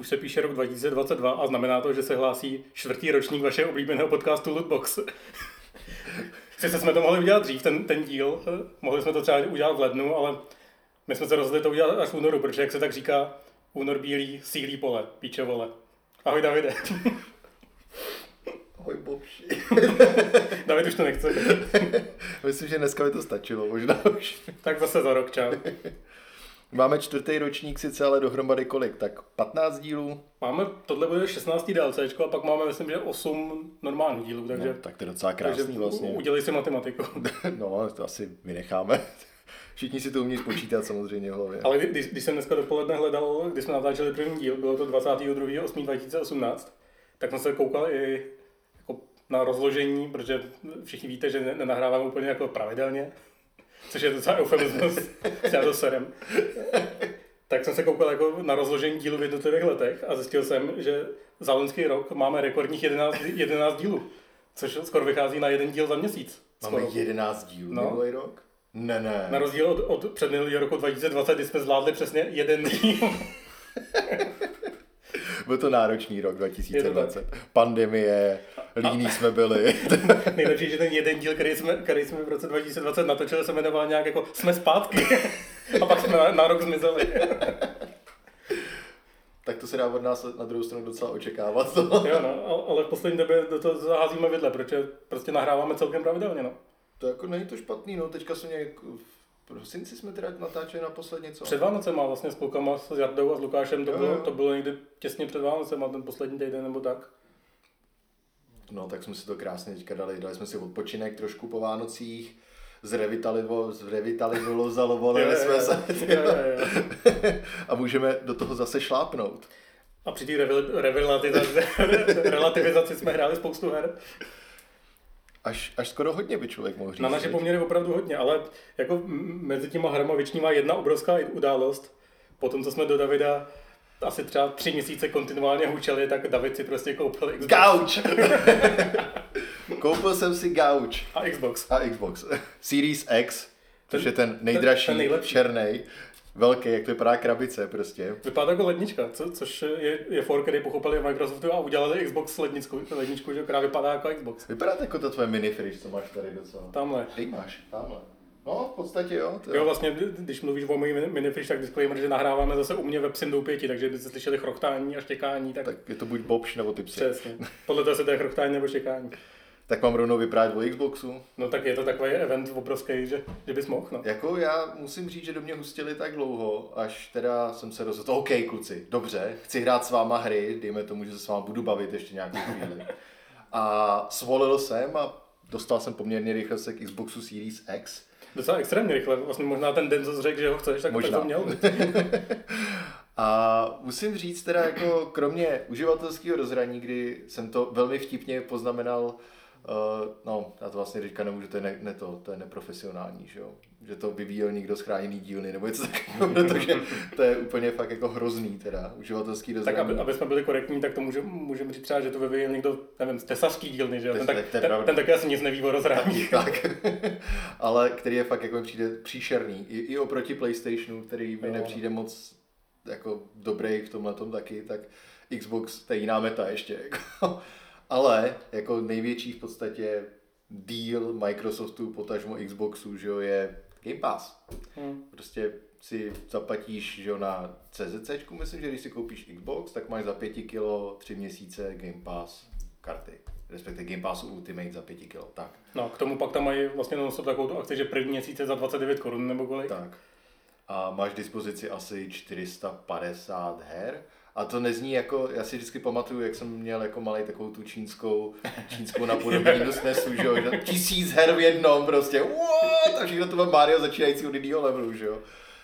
Už se píše rok 2022 a znamená to, že se hlásí čtvrtý ročník vašeho oblíbeného podcastu Lootbox. Sice jsme to mohli udělat dřív, ten, ten díl, mohli jsme to třeba udělat v lednu, ale my jsme se rozhodli to udělat až v únoru, protože jak se tak říká, únor bílý, sílí pole, píče vole. Ahoj Davide. Ahoj Bobši. David už to nechce. Myslím, že dneska by to stačilo, možná už. tak zase za rok, čau. Máme čtvrtý ročník sice, ale dohromady kolik? Tak 15 dílů? Máme, tohle bude 16. DLCčko a pak máme, myslím, že 8 normálních dílů, takže... No, tak to je docela krásný vlastně. Udělej si matematiku. no, to asi vynecháme. Všichni si to umí spočítat samozřejmě v hlavě. Ale když, když jsem dneska dopoledne hledal, když jsme natáčeli první díl, bylo to 22.8.2018, tak jsem se koukal i jako na rozložení, protože všichni víte, že nenahráváme úplně jako pravidelně, což je docela eufemismus s to serem. tak jsem se koukal jako na rozložení dílu v jednotlivých letech a zjistil jsem, že za loňský rok máme rekordních 11, 11 dílů, což skoro vychází na jeden díl za měsíc. Máme skoro. 11 dílů no. minulý rok? Ne, ne. Na rozdíl od, od předminulého roku 2020, kdy jsme zvládli přesně jeden díl. Byl to náročný rok 2020. Pandemie, líní jsme byli. Nejlepší, že ten jeden díl, který jsme, který jsme v roce 2020 natočili, se jmenoval nějak jako Jsme zpátky. A pak jsme na, na rok zmizeli. tak to se dá od nás na druhou stranu docela očekávat. jo, no, ale v poslední době do toho zaházíme vidle, protože prostě nahráváme celkem pravidelně. No. To jako není to špatný, no, teďka jsem nějak v prosinci jsme teda natáčeli naposled něco. Před Vánocem má vlastně s klukama, s Jardou a s Lukášem, to, jo, bylo, to bylo někdy těsně před Vánocem, a ten poslední týden nebo tak. No, tak jsme si to krásně teďka dali, dali jsme si odpočinek trošku po Vánocích, zrevitalizovali jsme se. a můžeme do toho zase šlápnout. A při té relativizaci jsme hráli spoustu her. Až, až skoro hodně by člověk mohl říct. Na naše poměry opravdu hodně, ale jako mezi těma hrama má jedna obrovská událost. Potom, co jsme do Davida asi třeba tři měsíce kontinuálně hučeli, tak David si prostě koupil Xbox. Gauč! koupil jsem si gauč. A Xbox. A Xbox. Series X, což je ten nejdražší, ten, ten černý velký, jak to vypadá krabice prostě. Vypadá jako lednička, co, což je, je for, který pochopili Microsoftu a udělali Xbox ledničku, ledničku, že, která vypadá jako Xbox. Vypadá to jako to tvoje mini fridge, co máš tady docela. Tamhle. Ty máš, tamhle. No, v podstatě jo. To jo, vlastně, když mluvíš o mojí minifish, tak disclaimer, že nahráváme zase u mě ve psem doupěti, takže kdybyste slyšeli chrochtání a štěkání, tak... Tak je to buď bobš nebo ty psy. Přesně. Podle toho se to je chrochtání nebo štěkání. Tak mám rovnou vyprávět o Xboxu. No tak je to takový event obrovský, že, že bys mohl, no. Jako já musím říct, že do mě hustili tak dlouho, až teda jsem se rozhodl, OK kluci, dobře, chci hrát s váma hry, dejme tomu, že se s váma budu bavit ještě nějakou chvíli. A svolil jsem a dostal jsem poměrně rychle se k Xboxu Series X. Docela extrémně rychle, vlastně možná ten den, co řekl, že ho chceš, tak, možná. tak to měl. A musím říct teda jako kromě uživatelského rozhraní, kdy jsem to velmi vtipně poznamenal Uh, no, já to vlastně teďka nemůžu, to je, ne, ne to, to je neprofesionální, že jo? Že to vyvíjel někdo z chráněný dílny nebo něco takového, protože to je úplně fakt jako hrozný teda, uživatelský rozhraní. Tak aby, aby, jsme byli korektní, tak to můžeme můžem říct třeba, že to vyvíjel někdo, nevím, z tesařský dílny, že jo? Ten, tak, ten, ten, taky asi nic neví o rozhraní. Tak, ale který je fakt jako přijde příšerný. I, i oproti PlayStationu, který mi no. nepřijde moc jako dobrý v tomhle taky, tak Xbox, to je jiná meta ještě. Jako. Ale jako největší v podstatě deal Microsoftu, potažmo Xboxu, že jo, je Game Pass. Hmm. Prostě si zaplatíš že jo, na CZC, myslím, že když si koupíš Xbox, tak máš za 5 kilo 3 měsíce Game Pass karty. Respektive Game Pass Ultimate za 5 kilo, tak. No, k tomu pak tam mají vlastně non takovou tu akci, že první měsíce za 29 korun nebo kolik. Tak. A máš dispozici asi 450 her a to nezní jako, já si vždycky pamatuju, jak jsem měl jako malý takovou tu čínskou, čínskou napodobnění SNESu, že jo, tisíc her v jednom prostě, what? a všechno to má Mario začínající od jiného levelu, že jo.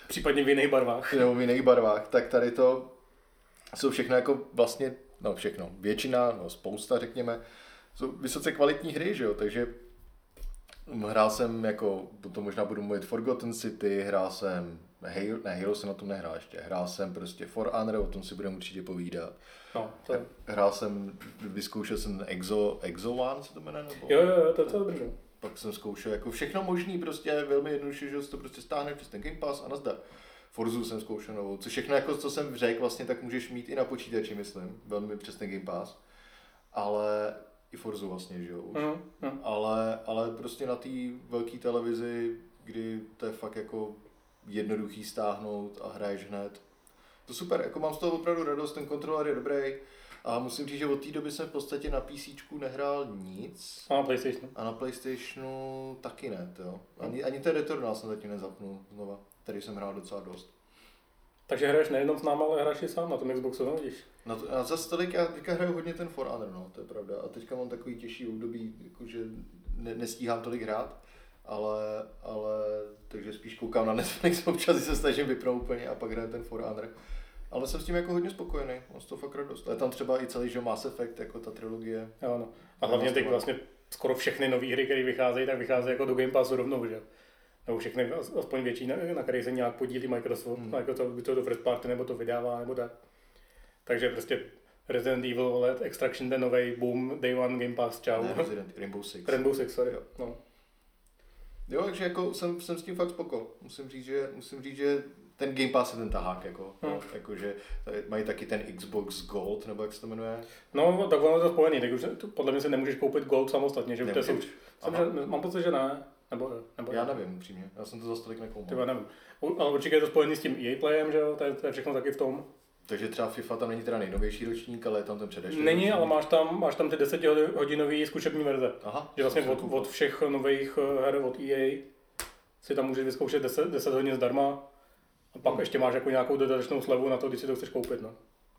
Případně v jiných barvách. Nebo v jiných barvách, tak tady to jsou všechno jako vlastně, no všechno, většina, no spousta řekněme, jsou vysoce kvalitní hry, že jo, takže hrál jsem jako, to možná budu mluvit Forgotten City, hrál jsem Halo, ne, Halo jsem na tom nehrál ještě. Hrál jsem prostě For Honor, o tom si budeme určitě povídat. No, to je. Hrál jsem, vyzkoušel jsem Exo, Exo One, se to jmenuje? Nebo? Jo, jo, jo, to je to dobře. Pak jsem zkoušel jako všechno možný, prostě velmi jednoduše, že to prostě stáhne přes ten Game Pass a nazdar. Forzu jsem zkoušel novou, co všechno, jako, co jsem řekl, vlastně tak můžeš mít i na počítači, myslím, velmi přes ten Game Pass. Ale i Forzu vlastně, že jo, už. Mm, mm. Ale, ale prostě na té velké televizi, kdy to je fakt jako jednoduchý stáhnout a hraješ hned. To super, jako mám z toho opravdu radost, ten kontroler je dobrý. A musím říct, že od té doby jsem v podstatě na PC nehrál nic. A na PlayStationu. A na PlayStationu taky ne, jo. Ani, ani ten Returnal jsem zatím nezapnul znova. Tady jsem hrál docela dost. Takže hraješ nejenom s náma, ale hraješ i sám na tom Xboxu, no vidíš. Na to, a zase tolik, já teďka hraju hodně ten For Honor, no, to je pravda. A teďka mám takový těžší období, jakože ne, nestíhám tolik hrát, ale, ale takže spíš koukám na Netflix, občas se snažím vypnout úplně a pak hraju ten For Honor. Ale jsem s tím jako hodně spokojený, z toho fakt radost. A je tam třeba i celý, že Mass Effect, jako ta trilogie. Jo, no. A hlavně teď vlastně skoro všechny nové hry, které vycházejí, tak vycházejí jako do Game Passu rovnou, že? Nebo všechny, aspoň větší, na, na které se nějak podílí Microsoft, hmm. jako to, to, to first party, nebo to vydává, nebo tak. Takže prostě Resident Evil, ale Extraction, ten nový boom, Day One, Game Pass, čau. Ne, Resident, Rainbow Six. Rainbow Six, sorry, jo. No. Jo, takže jako jsem, jsem s tím fakt spoko. Musím říct, že, musím říct, že ten Game Pass je ten tahák, jako, hmm. no, jako že mají taky ten Xbox Gold, nebo jak se to jmenuje? No, tak ono je to spojený, tak už podle mě si nemůžeš koupit Gold samostatně, že to jsou, jsem, že, mám pocit, že ne. Nebo, nebo já nevím, upřímně, já jsem to za stolik nekoumal. Nevím, ale určitě je to spojený s tím EA Playem, že jo, to je, to je všechno taky v tom. Takže třeba FIFA tam není teda nejnovější ročník, ale je tam ten předešlý. Není, ročník. ale máš tam, máš tam ty 10 hodinový zkušební verze. Aha, že vlastně od, od, všech nových eh, her od EA si tam můžeš vyzkoušet 10, 10 hodin zdarma a pak hmm. ještě máš jako nějakou dodatečnou slevu na to, když si to chceš koupit. No.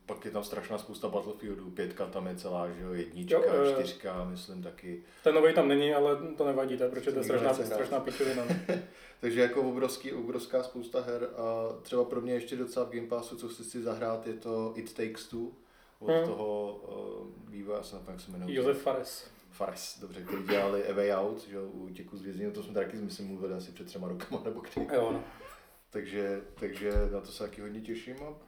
Pak je tam strašná spousta Battlefieldů, pětka tam je celá, že jo, jednička, jo, e... čtyřka, myslím taky. Ten nový tam není, ale to nevadí, to je, protože to je strašná, strašná pičovina. No. Takže jako obrovský, obrovská spousta her a třeba pro mě ještě docela v Game Passu, co chci si zahrát, je to It Takes Two od hmm. toho uh, vývoje, já jsem jak se jmenuje. Josef Fares. Fares, dobře, který dělali A Way Out, že u těku z vězení, to jsme taky, myslím, mluvili asi před třema rokama nebo kdy. Jo, no. Takže, takže na to se taky hodně těším a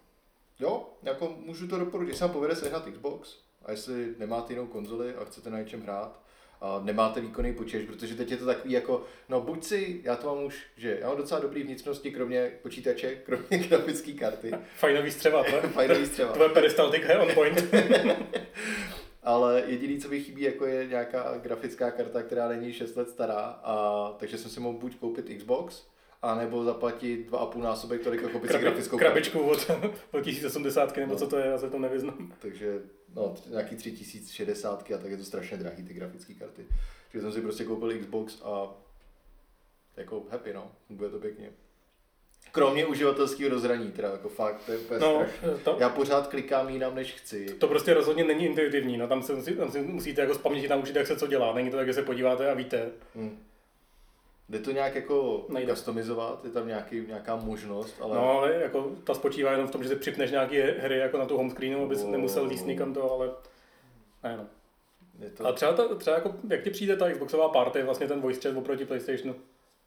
jo, jako můžu to doporučit, jestli vám povede sehnat Xbox a jestli nemáte jinou konzoli a chcete na něčem hrát, a nemáte výkonný počítač, protože teď je to takový jako, no buď si, já to mám už, že já mám docela dobrý vnitřnosti, kromě počítače, kromě grafické karty. Fajnový střeva, to Fajnový střeva. Tvoje peristaltika je on point. Ale jediný, co mi chybí, jako je nějaká grafická karta, která není 6 let stará, a takže jsem si mohl buď koupit Xbox, a nebo zaplatit dva a půl násobek tolik jako Krabi, grafickou krabičku od, od 1080 nebo no. co to je, já se to nevyznám. Takže no, nějaký 3060 a tak je to strašně drahý ty grafické karty. Takže jsem si prostě koupil Xbox a jako happy no, bude to pěkně. Kromě uživatelského rozhraní, teda jako fakt, to je úplně no, to, Já pořád klikám jinam, než chci. To prostě rozhodně není intuitivní, no tam, se musí, tam si musíte jako z paměti naučit, jak se co dělá, není to tak, že se podíváte a víte. Hmm. Jde to nějak jako Nejde. customizovat, je tam nějaký, nějaká možnost, ale... No, ale jako ta spočívá jenom v tom, že si připneš nějaké hry jako na tu home screenu, abys oh. nemusel líst nikam to, ale ne, no. Je to... A třeba, ta, třeba jako, jak ti přijde ta Xboxová party, vlastně ten voice chat oproti PlayStationu?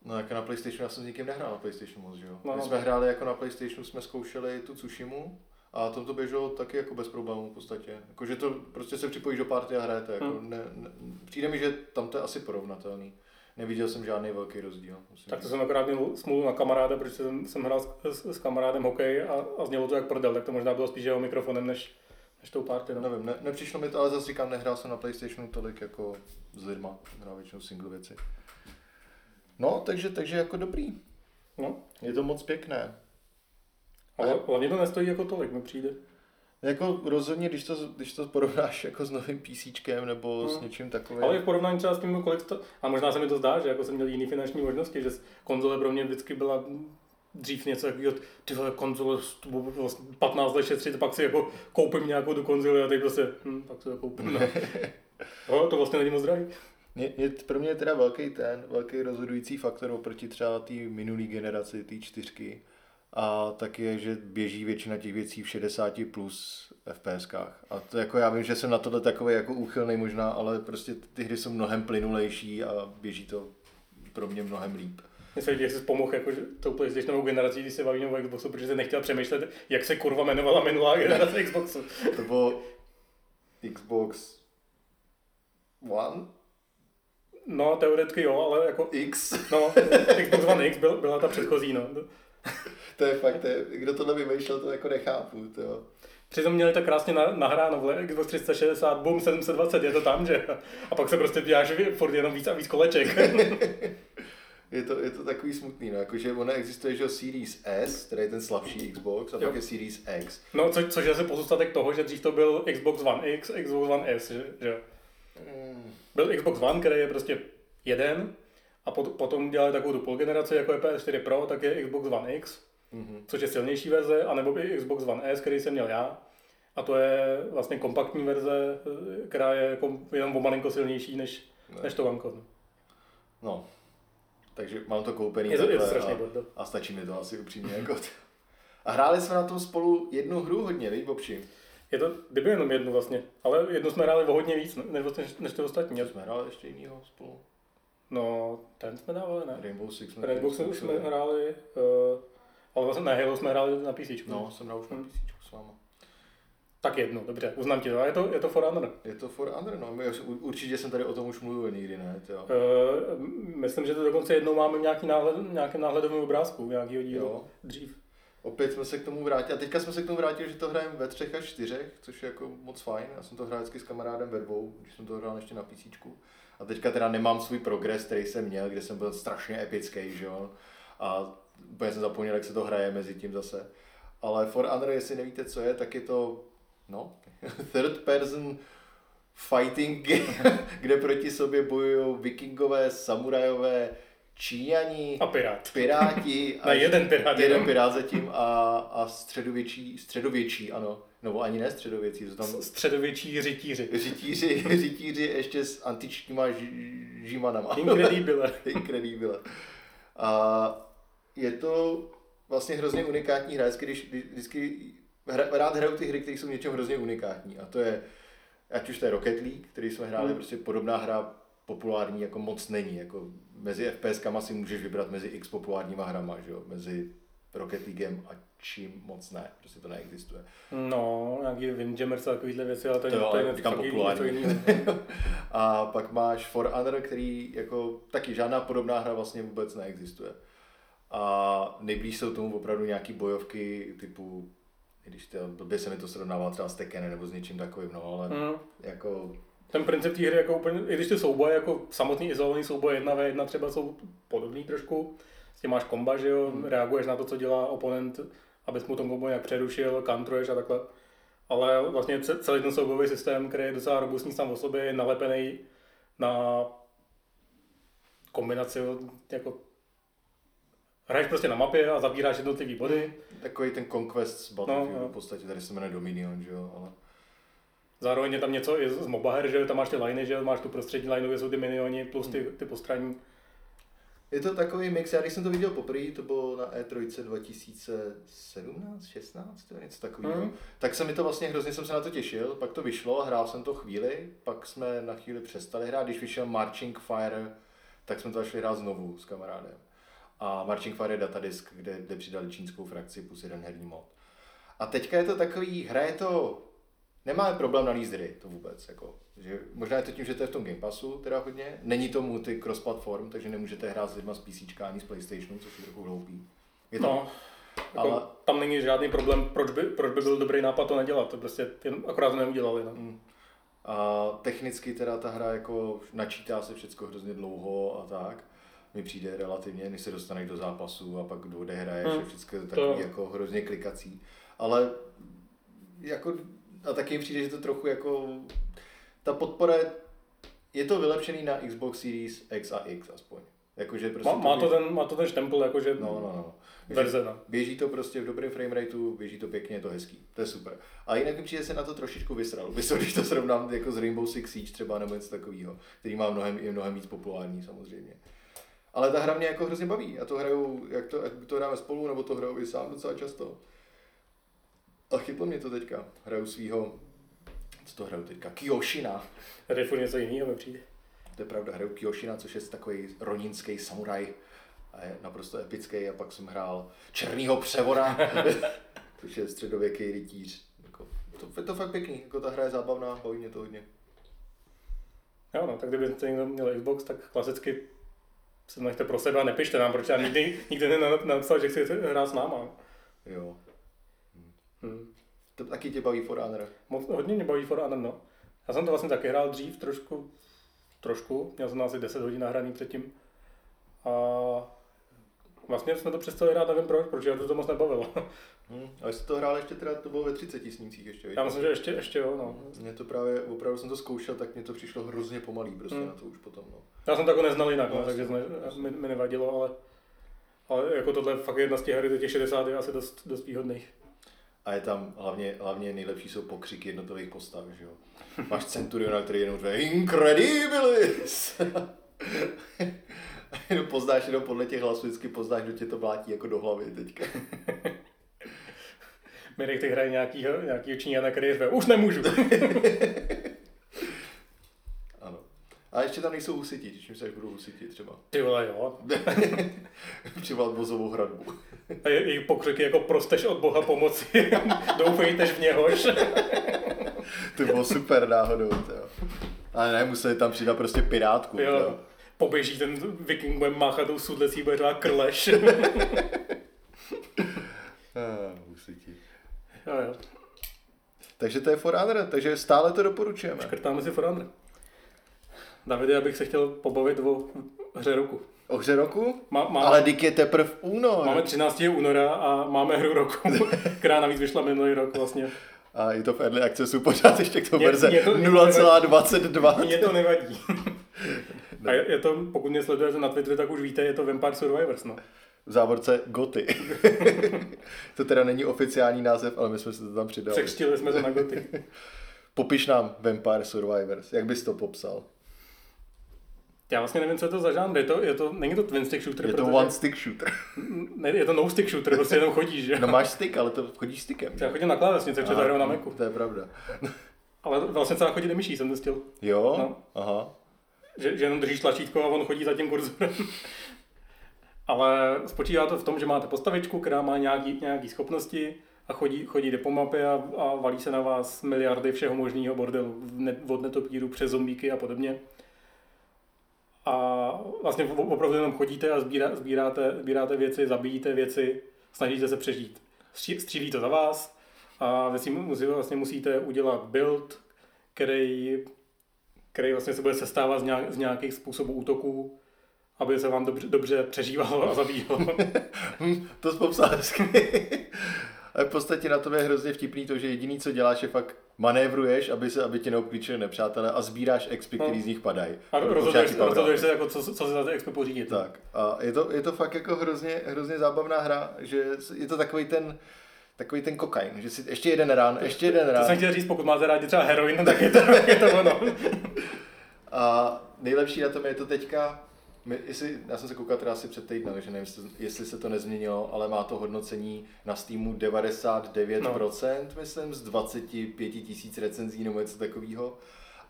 No jako na PlayStationu, já jsem s nikým nehrál na PlayStationu moc, že jo? No, My jsme hráli jako na PlayStationu, jsme zkoušeli tu Tsushimu, a tom to běželo taky jako bez problémů v podstatě. Jako, že to prostě se připojíš do party a hrajete. Jako, hmm. ne, ne, přijde mi, že tam to je asi porovnatelný neviděl jsem žádný velký rozdíl. Tak to jsem akorát měl smůlu na kamaráda, protože jsem, jsem hrál s, s, s kamarádem hokej a, a znělo to jak prdel, tak to možná bylo spíš jeho mikrofonem než, než tou party. No. Nevím, ne, nepřišlo mi to, ale zase říkám, nehrál jsem na Playstationu tolik jako s lidma, hrál většinou single věci. No, takže, takže jako dobrý. No. Je to moc pěkné. Ale hlavně to nestojí jako tolik, mi přijde. Jako rozhodně, když to, když to porovnáš jako s novým PC nebo hmm. s něčím takovým. Ale v porovnání třeba s tím, kolik to, a možná se mi to zdá, že jako jsem měl jiný finanční možnosti, že konzole pro mě vždycky byla dřív něco takového, ty vole, konzole, 15 let šetřit, pak si jako koupím nějakou tu konzoli a teď prostě, hm, tak si to koupím. No. no, to vlastně není moc drahý. Je, je, pro mě je teda velký ten, velký rozhodující faktor oproti třeba té minulé generaci, té čtyřky, a tak je, že běží většina těch věcí v 60 plus FPSkách. A to jako já vím, že jsem na tohle takový jako úchylný možná, ale prostě ty hry jsou mnohem plynulejší a běží to pro mě mnohem líp. Myslím, že jsi pomohl jako, tou PlayStationovou generací, když se bavíme o Xboxu, protože jsi nechtěl přemýšlet, jak se kurva jmenovala minulá generace Xboxu. to bylo Xbox One? No, teoreticky jo, ale jako... X? No, Xbox One X byl, byla ta předchozí, no. to je fakt, to je, kdo tohle vymýšlel, to jako nechápu. To. Přitom měli to krásně na, nahráno v Xbox 360, boom 720, je to tam, že? A pak se prostě děláš furt jenom víc a víc koleček. je, to, je to takový smutný, no, jakože ono existuje, že Series S, který je ten slabší Xbox, a jo. pak je Series X. No, co, což je zase pozůstatek toho, že dřív to byl Xbox One X, Xbox One S, že? že? Mm. Byl Xbox One, který je prostě jeden, a pot, potom dělali takovou tu generaci, jako je PS4 Pro, tak je Xbox One X, mm-hmm. což je silnější verze, anebo i Xbox One S, který jsem měl já. A to je vlastně kompaktní verze, která je jako jenom o malinko silnější než, ne. než to One no. no, takže mám to koupený je to, je to strašně a, a, stačí mi to asi upřímně. jako a hráli jsme na tom spolu jednu hru hodně, víš, Bobši? Je to, kdyby jenom jednu vlastně, ale jednu jsme hráli o hodně víc než, než, než ty ostatní. Jsme hráli ještě jinýho spolu. No, ten jsme dávali, ne? Rainbow Six jsme, Rainbow Six jsme hráli, uh, ale vlastně na Halo jsme hráli na PC. No, jsem hrál už na PC s váma. Tak jedno, dobře, uznám ti to. A je to, je to For Honor. Je to For Honor, no. My, určitě jsem tady o tom už mluvil někdy, ne? Jo. Uh, myslím, že to dokonce jednou máme nějaký náhled, nějaký náhledový obrázku, nějaký dílu jo. dřív. Opět jsme se k tomu vrátili. A teďka jsme se k tomu vrátili, že to hrajeme ve třech a čtyřech, což je jako moc fajn. Já jsem to hrál vždycky s kamarádem ve dvou, když jsem to hrál ještě na PC. A teďka teda nemám svůj progres, který jsem měl, kde jsem byl strašně epický, že jo. A úplně jsem zapomněl, jak se to hraje mezi tím zase. Ale For Honor, jestli nevíte, co je, tak je to, no, third person fighting game, kde proti sobě bojují vikingové, samurajové, Číňani, a pirát. piráti, a jeden pirát, jeden pirát zatím a, a středověčí, středověčí, ano, nebo ani ne středověcí, to tam... Středověčí rytíři. Rytíři, rytíři ještě s antičníma žímanama. Incredibile. Incredibile. A je to vlastně hrozně unikátní hra, když vždycky hra, rád hraju ty hry, které jsou něčem hrozně unikátní. A to je, ať už to je Rocket League, který jsme hráli, hmm. prostě podobná hra populární jako moc není. Jako mezi FPS-kama si můžeš vybrat mezi x populárníma hrama, že jo? mezi Rocket Leaguem a čím moc ne, prostě to neexistuje. No, nějaký Windjammers a takovýhle věci, ale to, je, to je říkám populární. a pak máš For Honor, který jako taky žádná podobná hra vlastně vůbec neexistuje. A nejblíž jsou tomu opravdu nějaký bojovky typu, když to, blbě se mi to srovnává třeba s Tekken nebo s něčím takovým, no, ale mm. jako ten princip té hry, jako úplně, i když ty souboje, jako samotný izolovaný souboje 1v1 třeba jsou podobný trošku, tím máš komba, že jo, hmm. reaguješ na to, co dělá oponent, abys mu to kombo nějak přerušil, kantruješ a takhle. Ale vlastně celý ten soubojový systém, který je docela robustní sám o sobě, je nalepený na kombinaci jako Hraješ prostě na mapě a zabíráš jednotlivý body. Takový ten Conquest z no, no. v podstatě, tady se jmenuje Dominion, že jo, ale... Zároveň je tam něco i z MOBA her, že tam máš ty liney, že máš tu prostřední line, kde jsou ty minioni plus ty, ty postranní. Je to takový mix, já když jsem to viděl poprvé, to bylo na E3 2017, 16, to je něco takového, mm. tak se mi to vlastně hrozně jsem se na to těšil, pak to vyšlo, hrál jsem to chvíli, pak jsme na chvíli přestali hrát, když vyšel Marching Fire, tak jsme to začali hrát znovu s kamarádem. A Marching Fire je datadisk, kde, kde přidali čínskou frakci plus jeden herní mod. A teďka je to takový, hraje to Nemáme problém na hry, to vůbec. Jako, že možná je to tím, že to je v tom Game Passu teda hodně. Není to multi cross platform, takže nemůžete hrát s lidma z PC ani z PlayStationu, což je trochu hloupý. Je to, no, jako ale... Tam není žádný problém, proč by, proč by byl dobrý nápad to nedělat, to prostě jen akorát to neudělali. No. Mm. A technicky teda ta hra jako načítá se všechno hrozně dlouho a tak mi přijde relativně, než se dostaneš do zápasu a pak odehraješ hmm. a všechno takový to... jako hrozně klikací. Ale jako a taky přijde, že to trochu jako, ta podpora, je to vylepšený na Xbox Series X a X aspoň. Jakože prostě má, má, to ten, má to ten štempel, jakože no, no, no. verze. No. Běží to prostě v dobrém framerateu, běží to pěkně, je to hezký, to je super. A jinak mi přijde se na to trošičku vysral, když to srovnám jako s Rainbow Six Siege třeba nebo něco takového, který má mnohem, je mnohem víc populární samozřejmě. Ale ta hra mě jako hrozně baví. Já to hraju, jak to, jak to hráme spolu, nebo to hraju i sám docela často. A chytlo mě to teďka. Hraju svého, co to hraju teďka, Kiyoshina. Tady furt něco jiného mi přijde. To je pravda, hraju Kiyoshina, což je takový ronínský samuraj a je naprosto epický. A pak jsem hrál Černýho převora, což je středověký rytíř. Jako, to, je to fakt pěkný, jako ta hra je zábavná, baví mě to hodně. Jo, no, tak kdyby někdo měl Xbox, tak klasicky se nechte pro sebe a nepište nám, protože já nikdy, nikdy nenapsal, že chci hrát s náma. Jo. Hmm. To taky tě baví For Honor. Moc, hodně mě baví For Honor, no. Já jsem to vlastně taky hrál dřív trošku, trošku, měl jsem asi 10 hodin nahraný předtím. A vlastně jsme to přestali hrát, nevím proč, protože já to, to moc nebavilo. Hmm. A jsi to hrál ještě teda, to bylo ve 30 snících ještě, víš? Já myslím, že ještě, ještě jo, no. Mě to právě, opravdu jsem to zkoušel, tak mě to přišlo hrozně pomalý prostě Hmm. na to už potom, no. Já jsem to jako neznal jinak, no, No, takže jasně. mi, mi, nevadilo, ale, ale jako tohle fakt jedna z těch her těch 60 je asi dost, dost výhodných. A je tam hlavně, hlavně nejlepší jsou pokřiky jednotlivých postav, že jo. Máš Centuriona, který jenom tvé Incredibilis! A jenom poznáš, jenom podle těch hlasů vždycky poznáš, kdo tě to blátí jako do hlavy teďka. Mirek teď hraje nějakýho, nějakýho Číňana, který řve, už nemůžu. A ještě tam nejsou husiti, když se budou husiti třeba. Ty vole, jo. Přivolat vozovou hradbu. A je, jejich pokřiky jako prosteš od Boha pomoci, doufejtež v něhož. To bylo super náhodou, jo. Ale ne, museli tam přidat prostě pirátku. Jo. Jo. Poběží ten viking, bude máchat tou sudlecí, bude řvát krleš. Ah, husiti. jo, jo. Takže to je For Honor, takže stále to doporučujeme. Škrtáme si For Honor. Davide, já bych se chtěl pobavit o hře roku. O hře roku? Má, má, Ale dík je teprve únor. Máme 13. února a máme hru roku, která navíc vyšla minulý rok vlastně. A je to v early accessu pořád ještě k tomu Mě- verze mě to- mě to 0,22. Mně to nevadí. A je, je to, pokud mě sledujete na Twitteru, tak už víte, je to Vampire Survivors, no. V závorce Goty. to teda není oficiální název, ale my jsme se to tam přidali. Překřtili jsme to na goty. Popiš nám Vampire Survivors. Jak bys to popsal? Já vlastně nevím, co je to za žánr. Je to, je to, není to twin stick shooter, Je to one stick shooter. ne, je to no stick shooter, prostě jenom chodíš, že? No máš stick, ale to chodíš stickem. Já chodím na klávesnici, protože to hraju na Macu. To je pravda. Ale vlastně celá chodí myší, jsem zjistil. Jo? No. Aha. Že, že jenom držíš tlačítko a on chodí za tím kurzorem. Ale spočívá to v tom, že máte postavičku, která má nějaký, nějaký schopnosti a chodí, chodí jde po mapě a, a valí se na vás miliardy všeho možného bordelu. Ne, od netopíru přes zombíky a podobně. A vlastně opravdu jenom chodíte a sbírá, sbíráte, sbíráte věci, zabíjíte věci, snažíte se přežít. Stří- Střílí to za vás a vlastně musíte udělat build, který který vlastně se bude sestávat z, nějak, z nějakých způsobů útoků, aby se vám dobře, dobře přežívalo a zabíjelo. Hm, to jsi popsal hezky. Ale v podstatě na tom je hrozně vtipný to, že jediný, co děláš, je fakt manévruješ, aby, se, aby tě neobklíčili nepřátelé a sbíráš expy, No. který z nich padají. A Nebo rozhoduješ, rozhoduješ se, jako, co, co se za ty expo pořídit. Tak. A je to, je to fakt jako hrozně, hrozně zábavná hra, že je to takový ten, takový ten kokain, že si ještě jeden rán, ještě jeden To rán. jsem chtěl říct, pokud máte rádi třeba heroin, tak je to, je to ono. A nejlepší na tom je to teďka, my, jestli, já jsem se koukal teda asi před týdnem, že nevím, jestli- se to nezměnilo, ale má to hodnocení na Steamu 99%, no. myslím, z 25 tisíc recenzí nebo něco takového.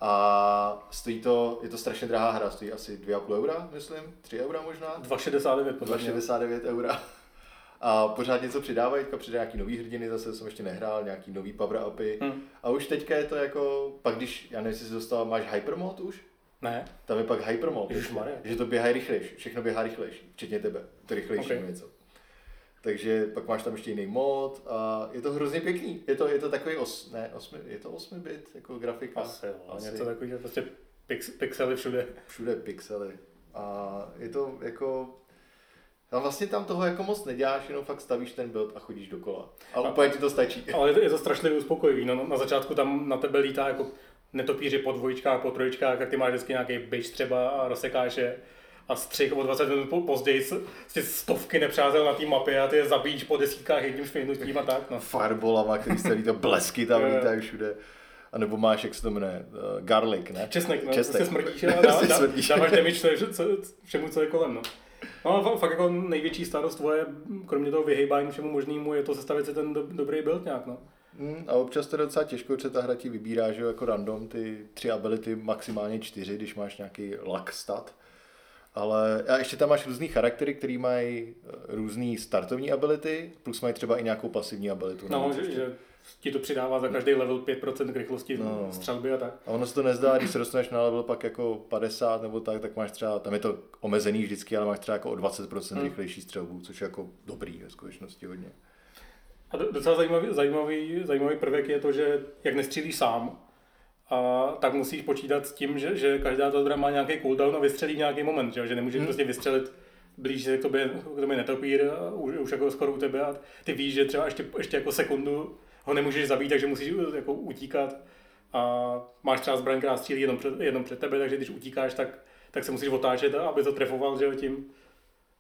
A stojí to, je to strašně drahá hra, stojí asi 2,5 eura, myslím, 3 eura možná. 2,69 podle mě. 2,69 eura. A pořád něco přidávají, teďka přidají nějaký nový hrdiny, zase jsem ještě nehrál, nějaký nový power upy. Hm. A už teďka je to jako, pak když, já nevím, jestli jsi dostal, máš hypermod už? Ne, Tam je pak hypermod, že to běhá rychlejš, všechno běhá rychlejš, včetně tebe, to rychlejší Ok. okay. něco. Takže pak máš tam ještě jiný mod a je to hrozně pěkný. Je to, je to takový, os, ne, osmi, je to 8 bit jako grafika. asi jo. Asi. Něco takového, prostě pix, pixely všude. Všude pixely. A je to jako, a vlastně tam toho jako moc neděláš, jenom fakt stavíš ten build a chodíš dokola. A, A- úplně ti to stačí. Ale je to, je to strašlivě uspokojivý. No, na začátku tam na tebe lítá jako netopíři po dvojčkách, po trojčkách, jak ty máš vždycky nějaký bič třeba a rozsekáš je a střih o 20 minut po- později s- z stovky nepřátel na té mapě a ty je zabíjíš po desítkách jedním švihnutím a tak. No. Fireballama, který se lítají, blesky tam lítají všude. A nebo máš, jak se to jmenuje, uh, garlic, ne? Česnek, no, Česnek. Česnek. smrdíš a dá, Prostě dá, smrdíš. dáváš damage co, co, všemu, co je kolem. No. No a fa- fakt jako největší starost tvoje, kromě toho vyhejbání všemu možnému, je to sestavit si ten do, dobrý build nějak. No. Mm, a občas to je docela těžko, protože ta hra ti vybírá, že jo, jako random ty tři ability, maximálně čtyři, když máš nějaký luck stat. Ale a ještě tam máš různý charaktery, který mají eh, různý startovní ability, plus mají třeba i nějakou pasivní abilitu. No, že, ještě. že ti to přidává za každý level 5% k rychlosti no. střelby a tak. A ono se to nezdá, když se dostaneš na level pak jako 50 nebo tak, tak máš třeba, tam je to omezený vždycky, ale máš třeba jako o 20% hmm. rychlejší střelbu, což je jako dobrý ve skutečnosti hodně. A docela zajímavý, zajímavý, zajímavý prvek je to, že jak nestřílíš sám, a tak musíš počítat s tím, že, že každá ta zbraň má nějaký cooldown a vystřelí nějaký moment, že, že nemůžeš hmm. prostě vystřelit blíž se k tobě, k tobě netopír a už, už jako skoro u tebe a ty víš, že třeba ještě, ještě jako sekundu ho nemůžeš zabít, takže musíš jako utíkat a máš třeba zbraň, která střílí jenom před, jenom před tebe, takže když utíkáš, tak, tak se musíš otáčet, aby to trefoval, že tím.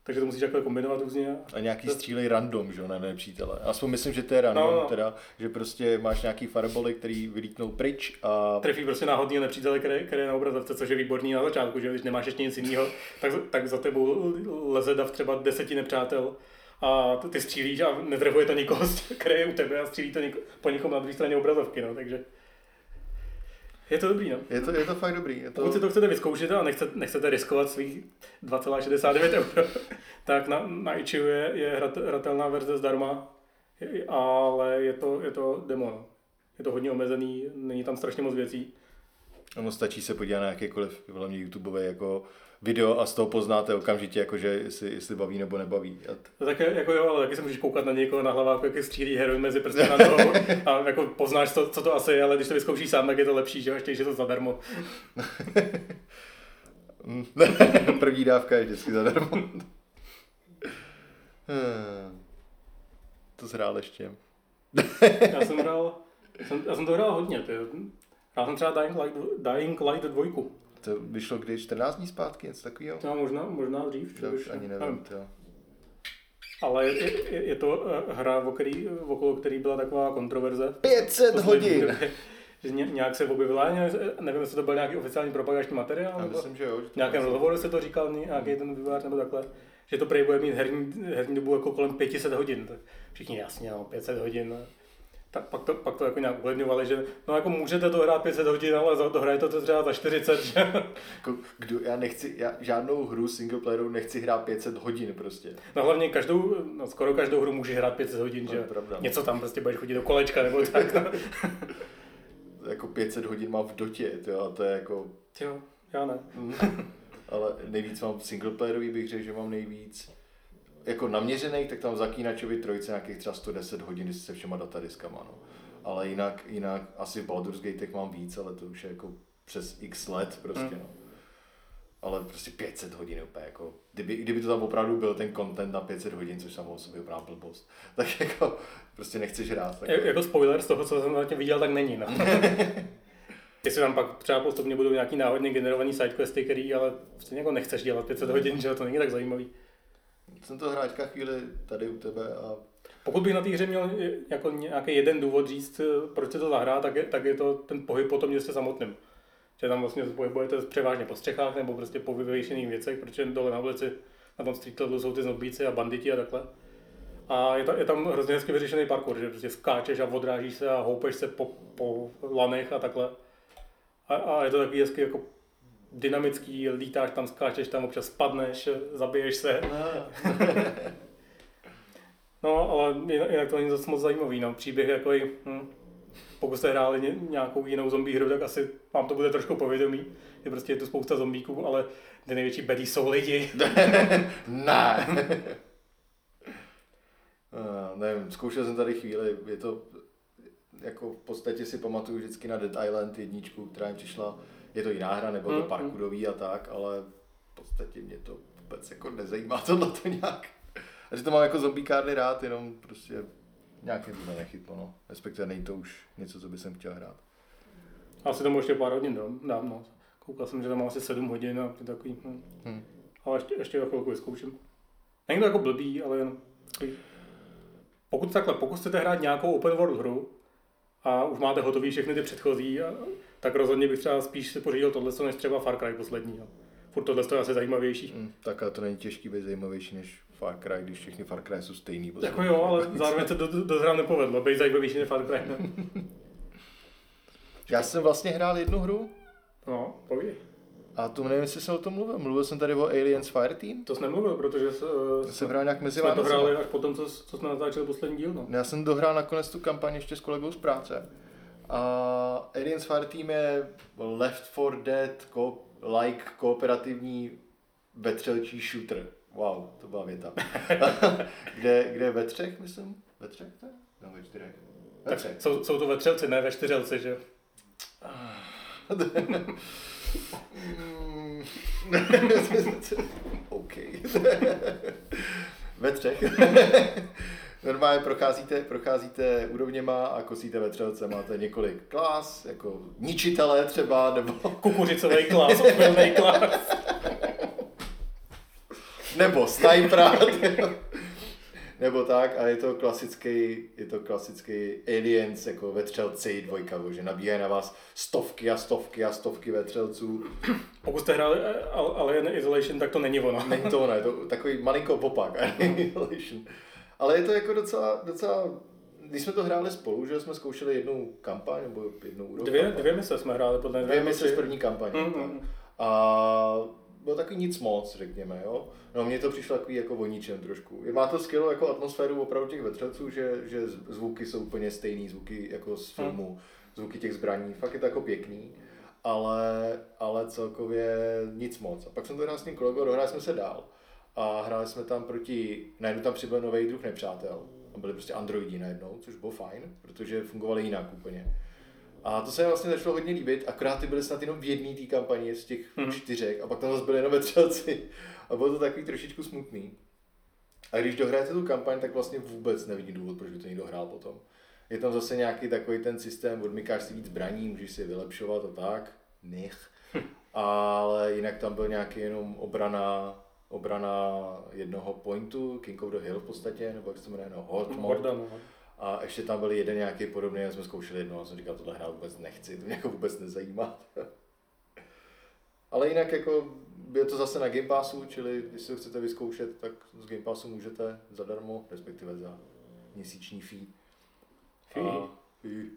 Takže to musíš takhle kombinovat různě. A nějaký to... střílej random, že na nepřítele. Aspoň myslím, že to je random, no, no. teda, že prostě máš nějaký farboly, který vylítnou pryč a... Trefí prostě náhodný nepřítele, který, který je na obrazovce, což je výborný na začátku, že když nemáš ještě nic jiného, tak, tak za tebou leze dav třeba deseti nepřátel a ty střílíš a netrefuje to nikoho, který je u tebe a střílí to něko, po někom na druhé straně obrazovky, no, takže je to dobrý, no. Je to, je to fakt dobrý. Je to... Pokud si to chcete vyzkoušet a nechcete, nechcete riskovat svých 2,69 euro, tak na, na Ichiu je, je hrat, hratelná verze zdarma, ale je to, je to demo. No. Je to hodně omezený, není tam strašně moc věcí. Ono stačí se podívat na jakýkoliv, hlavně YouTubeové jako video a z toho poznáte okamžitě, jako, že jestli, jestli baví nebo nebaví. A t... No tak jako jo, ale taky se můžeš koukat na někoho na hlavách, jak střílí heroin mezi prsty na nohou a jako poznáš, co, co, to asi je, ale když to vyzkoušíš sám, tak je to lepší, že ještě, když je to zadarmo. První dávka je vždycky zadarmo. to zhrál ještě. já jsem hrál, jsem, já jsem to hrál hodně, ty. Hrál jsem třeba Dying Light, Dying Light 2. To vyšlo kdy 14 dní zpátky, něco takového? No, možná, možná dřív. To už ani nevím, to. Ale je, je, je, to eh, hra, o který, okolo který byla taková kontroverze. 500 hodin! že nějak se objevila, nevím, jestli to byl nějaký oficiální propagační materiál, Já myslím, že jo. V nějakém rozhovoru se to říkal nějaký ten vývojář nebo takhle, že to prej bude mít herní, herní dobu jako kolem 500 hodin. Tak všichni jasně, no, 500 hodin tak pak to, pak to jako nějak uvedňovali, že no jako můžete to hrát 500 hodin, ale za, dohrajete to třeba za 40, že? Jako, kdo, já nechci, já žádnou hru singleplayerovou nechci hrát 500 hodin prostě. No hlavně každou, no skoro každou hru může hrát 500 hodin, no, že? Pravda. Něco tam prostě budeš chodit do kolečka nebo tak. No. jako 500 hodin mám v dotě, jo, a to je jako... Jo, já ne. ale nejvíc mám singleplayerový bych řekl, že mám nejvíc jako naměřený, tak tam zakínačovi trojce nějakých třeba 110 hodin se všema datadiskama. No. Ale jinak, jinak asi v Baldur's Gate mám víc, ale to už je jako přes x let prostě. Hmm. No. Ale prostě 500 hodin úplně jako, kdyby, kdyby to tam opravdu byl ten content na 500 hodin, což samo o sobě opravdu blbost, tak jako prostě nechceš hrát. Tak... Jako spoiler z toho, co jsem zatím viděl, tak není. No. Jestli tam pak třeba postupně budou nějaký náhodně generovaný sidequesty, který ale prostě jako nechceš dělat 500 hodin, že to není tak zajímavý jsem to hráčka chvíli tady u tebe a pokud bych na té hře měl jako nějaký jeden důvod říct, proč se to zahrá, tak je, tak je to ten pohyb po tom městě samotném. Že tam vlastně pohybujete převážně po střechách nebo prostě po vyvýšených věcech, protože dole na ulici na tom street levelu jsou ty zombíci a banditi a takhle. A je, ta, je tam hrozně hezky vyřešený parkour, že prostě skáčeš a odrážíš se a houpeš se po, po lanech a takhle. A, a je to takový hezky jako dynamický, lítáš tam, skáčeš tam, občas spadneš, zabiješ se. No, no ale jinak to není zase moc zajímavý, no. Příběh jako hm, pokud jste hráli nějakou jinou zombie hru, tak asi vám to bude trošku povědomí. Je prostě je tu spousta zombíků, ale ty největší bedí jsou lidi. ne. uh, nevím, zkoušel jsem tady chvíli, je to jako v podstatě si pamatuju vždycky na Dead Island jedničku, která mi přišla je to jiná hra, nebo to mm, parkourový a tak, ale v podstatě mě to vůbec jako nezajímá tohle to nějak. A že to mám jako zombíkárny rád, jenom prostě nějak mě to nechytlo, no. Respektive není to už něco, co by jsem chtěl hrát. Asi tomu ještě pár hodin dám, no. Koukal jsem, že tam mám asi 7 hodin a to takový, no. hmm. Ale ještě, ještě za chvilku vyzkouším. Není to jako blbý, ale jen pokud takhle, pokud chcete hrát nějakou open world hru a už máte hotový všechny ty předchozí a tak rozhodně bych třeba spíš si pořídil tohle, než třeba Far Cry poslední. No. Furt tohle je asi zajímavější. Mm, tak ale to není těžký být zajímavější než Far Cry, když všechny Far Cry jsou stejný. Jako jo, ale zároveň se do, do, nepovedlo, být zajímavější než Far Cry. Ne? Já jsem vlastně hrál jednu hru. No, povídej. A to nevím, jestli jsem o tom mluvil. Mluvil jsem tady o Aliens Fireteam? To jsem nemluvil, protože se, se hrál nějak mezi jsme to hráli až potom, co, co jsme natáčeli poslední díl. No. Já jsem dohrál nakonec tu kampaň ještě s kolegou z práce. A Aliens Fireteam je Left 4 Dead ko- like kooperativní vetřelčí shooter. Wow, to byla věta. kde, kde ve třech, myslím? Ve třech to je? No, ve čtyřech. Ve třech. jsou, jsou to ve třelci, ne ve čtyřelci, že? OK. ve třech. Normálně procházíte, procházíte úrovněma a kosíte ve třelce. Máte několik klas, jako ničitele třeba, nebo, Kukuřicový klas, obilný klas. nebo snajpera. nebo tak a je to klasický, je to klasický aliens jako vetřelci dvojka, že nabíhají na vás stovky a stovky a stovky vetřelců. Pokud jste hráli eh, Al- Alien Isolation, tak to není ono. Není to ono, je to takový malinko popak. Annihilation. Ale je to jako docela, docela, když jsme to hráli spolu, že jsme zkoušeli jednu kampaň, nebo jednu úroveň. Dvě, kampaň. dvě mise jsme hráli podle dvě mise z první kampaně. Mm, tak. mm. A bylo takový nic moc, řekněme, jo. No mně to přišlo takový jako o ničem trošku. Má to skvělou jako atmosféru opravdu těch vetřelců, že, že zvuky jsou úplně stejný, zvuky jako z filmu, zvuky těch zbraní, fakt je to jako pěkný. Ale, ale celkově nic moc. A pak jsem to hrál s tím kolegou, dohráli jsme se dál. A hráli jsme tam proti, najednou tam přibyl nový druh nepřátel. A byli prostě androidi najednou, což bylo fajn, protože fungovali jinak úplně. A to se mi vlastně začalo hodně líbit, akorát ty byly snad jenom v jedné té kampani z těch Mhm. čtyřek a pak tam zase byly jenom vetřelci. A bylo to takový trošičku smutný. A když dohrajete tu kampaň, tak vlastně vůbec nevidí důvod, proč by to někdo hrál potom. Je tam zase nějaký takový ten systém, odmykáš si víc zbraní, můžeš si je vylepšovat a tak. Nech. Ale jinak tam byl nějaký jenom obrana, obrana jednoho pointu, King of the Hill v podstatě, nebo jak se to jmenuje, no, Horde mode. No. A ještě tam byl jeden nějaký podobný, a jsme zkoušeli jednou a jsem říkal, tohle hrát vůbec nechci, to mě jako vůbec nezajímá. Ale jinak jako je to zase na Game Passu, čili když si ho chcete vyzkoušet, tak z Game Passu můžete zadarmo, respektive za měsíční fee. Fee. A, fee.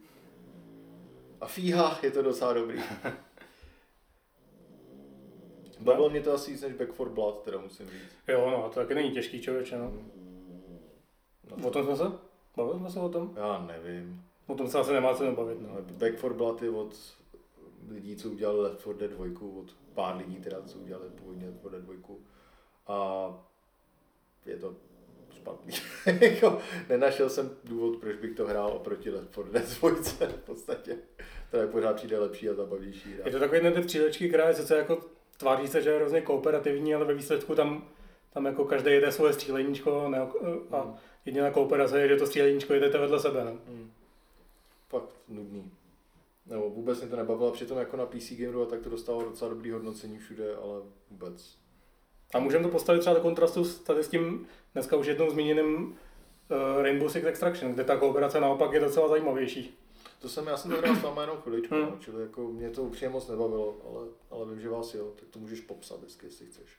a fíha, je to docela dobrý. Bavilo mě to asi víc než Back for Blood, teda musím říct. Jo, no, to taky není těžký člověče, no. No, O tom jsme se? Bavili jsme se o tom? já nevím. O tom se asi nemá cenu bavit, no. Back for Blood je od lidí, co udělali Left 4 Dead 2, od pár lidí teda, co udělali původně Left 4 Dead 2. A je to špatný. Jako, Nenašel jsem důvod, proč bych to hrál oproti Left 4 Dead 2 v podstatě. To je pořád přijde lepší a zabavější. hra. Je to takový ten ty střílečky, která je sice jako tváří se, že je hrozně kooperativní, ale ve výsledku tam, tam jako každý jede svoje stříleníčko ne, a Hmm. jediná kooperace je, že to stříleníčko jedete vedle sebe. No. Hmm. Fakt nudný. Nebo vůbec mě to nebavilo, přitom jako na PC Gameru a tak to dostalo docela dobrý hodnocení všude, ale vůbec. A můžeme to postavit třeba do kontrastu s, tady s tím dneska už jednou zmíněným uh, Rainbow Six Extraction, kde ta kooperace naopak je docela zajímavější. To jsem, já jsem to hrál s váma jenom chviličku, Hmm. no, čili jako mě to upřímně moc nebavilo, ale, ale vím, že vás jo, tak to můžeš popsat vždycky, jestli chceš.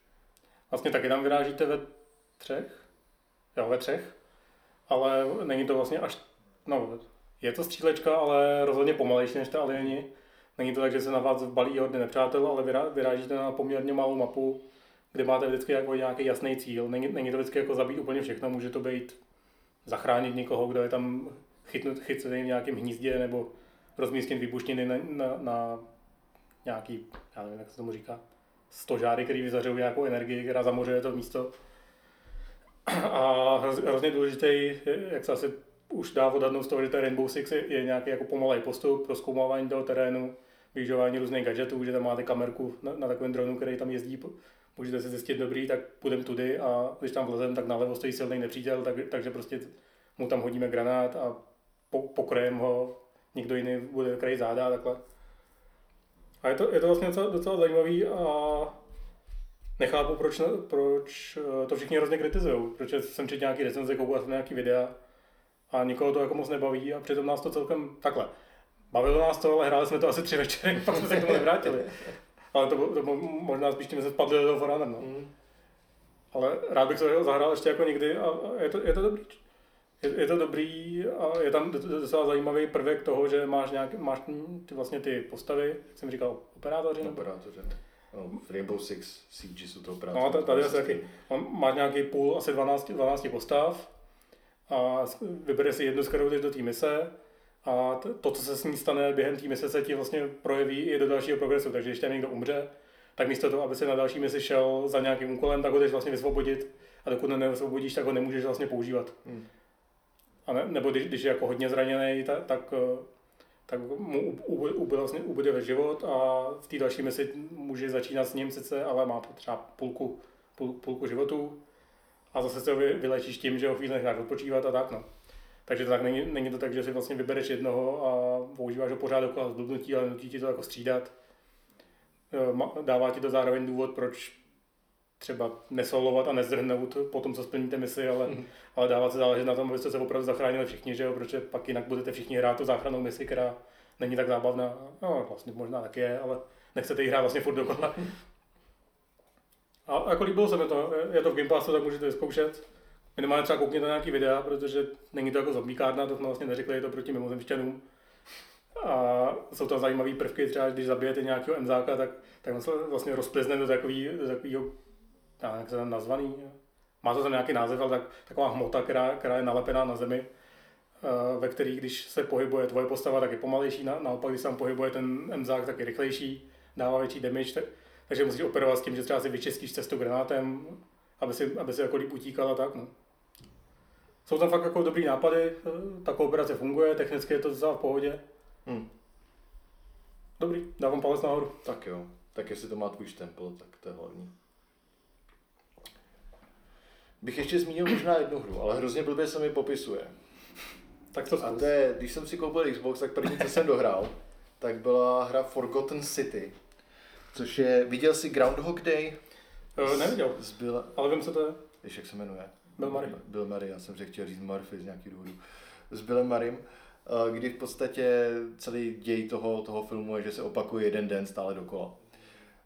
Vlastně taky tam vyrážíte ve třech, jo ve třech, ale není to vlastně až, no je to střílečka, ale rozhodně pomalejší než ty alieni. Není to tak, že se na vás balí hodně nepřátel, ale vyrá, vyrážíte na poměrně malou mapu, kde máte vždycky jako nějaký jasný cíl. Není, není to vždycky jako zabít úplně všechno, může to být zachránit někoho, kdo je tam chytnut, chycený v nějakém hnízdě, nebo rozmístit výbušniny na, na, na nějaký, já nevím, jak se tomu říká, stožáry, který vyzařují nějakou energii, která zamořuje to místo. A hroz- hrozně důležitý, jak se asi už dá odhadnout z toho, že ten Rainbow Six je, je nějaký jako pomalý postup pro zkoumávání toho terénu, využívání různých gadgetů, že tam máte kamerku na, na takovém dronu, který tam jezdí, můžete si zjistit dobrý, tak půjdeme tudy a když tam vlezem, tak nalevo stojí silný nepřítel, tak, takže prostě mu tam hodíme granát a po, pokryjeme ho, někdo jiný bude krajit záda a takhle. A je to, je to vlastně docela, docela zajímavý a nechápu, proč, proč eh, to všichni hrozně kritizují. Proč jsem četl nějaký recenze, koukal jsem na nějaký videa a nikoho to jako moc nebaví a přitom nás to celkem takhle. Bavilo nás to, ale hráli jsme to asi tři večery, pak jsme se k tomu nevrátili. Ale to, to mo- možná spíš tím, že jsme spadli do For Honor, no. Mm. Ale rád bych to zahrál ještě jako někdy a a je to, je to dobrý. Je, je to dobrý a je tam doc- docela zajímavý prvek toho, že máš, nějak, máš ty, vlastně ty postavy, jak jsem říkal, operátoři, nebo Operátoře. No, Rainbow Six Siege jsou to práce. No, tady je taky. On má nějaký půl, asi 12, 12 postav a vybere si jednu z kterou do té mise a to, co se s ní stane během té mise, se ti vlastně projeví i do dalšího progresu. Takže když tam někdo umře, tak místo toho, aby se na další misi šel za nějakým úkolem, tak ho jdeš vlastně vysvobodit a dokud ho neosvobodíš, tak ho nemůžeš vlastně používat. Hmm. A ne, nebo když, když je jako hodně zraněný, tak, tak, eh, tak mu ubyde, vlastně ubyde ve život a v té další misi může začínat s ním sice, ale má třeba půlku, půl, půlku životu a zase se ho vylečíš tím, že ho chvíli necháš odpočívat a tak. No. Takže to tak není, není to tak, že si vlastně vybereš jednoho a používáš ho pořád dokola zblbnutí, ale nutí ti to jako střídat. Eh, dává ti to zároveň důvod, proč třeba nesolovat a nezdrhnout po tom, co splníte misi, ale, mm. ale dávat se záležet na tom, abyste se opravdu zachránili všichni, že jo, protože pak jinak budete všichni hrát tu záchrannou misi, která není tak zábavná. No, vlastně možná tak je, ale nechcete jí hrát vlastně furt dokola. A jako líbilo se mi to, je to v Game Passu, tak můžete vyzkoušet. Minimálně třeba koukněte na nějaký videa, protože není to jako zombíkárna, to jsme vlastně neřekli, je to proti mimozemšťanům. A jsou tam zajímavé prvky, třeba když zabijete nějakého emzáka, tak, tak vlastně rozplizne do takového, do takového jak se tam nazvaný, má to tam nějaký název, ale tak, taková hmota, která, která je nalepená na zemi, eh, ve který, když se pohybuje tvoje postava, tak je pomalejší, na, naopak, když se tam pohybuje ten emzák, tak je rychlejší, dává větší damage, tak, takže musíš operovat s tím, že třeba si vyčistíš cestu granátem, aby si, aby si jako líp utíkal a tak. No. Jsou tam fakt jako dobrý nápady, eh, ta kooperace funguje, technicky je to docela v pohodě. Hmm. Dobrý, dávám palec nahoru. Tak jo, tak jestli to má tvůj štempel, tak to je hlavní. Bych ještě zmínil možná jednu hru, ale hrozně blbě se mi popisuje. Tak to A to je, když jsem si koupil Xbox, tak první, co jsem dohrál, tak byla hra Forgotten City, což je, viděl jsi Groundhog Day? Uh, neviděl, Zbyla... ale vím, co to je. Víš, jak se jmenuje? Bill Murray. Bill Murray, já jsem řekl, chtěl říct Murphy z nějakých důvodů. S Billem Murraym, eh, kdy v podstatě celý děj toho, toho filmu je, že se opakuje jeden den stále dokola.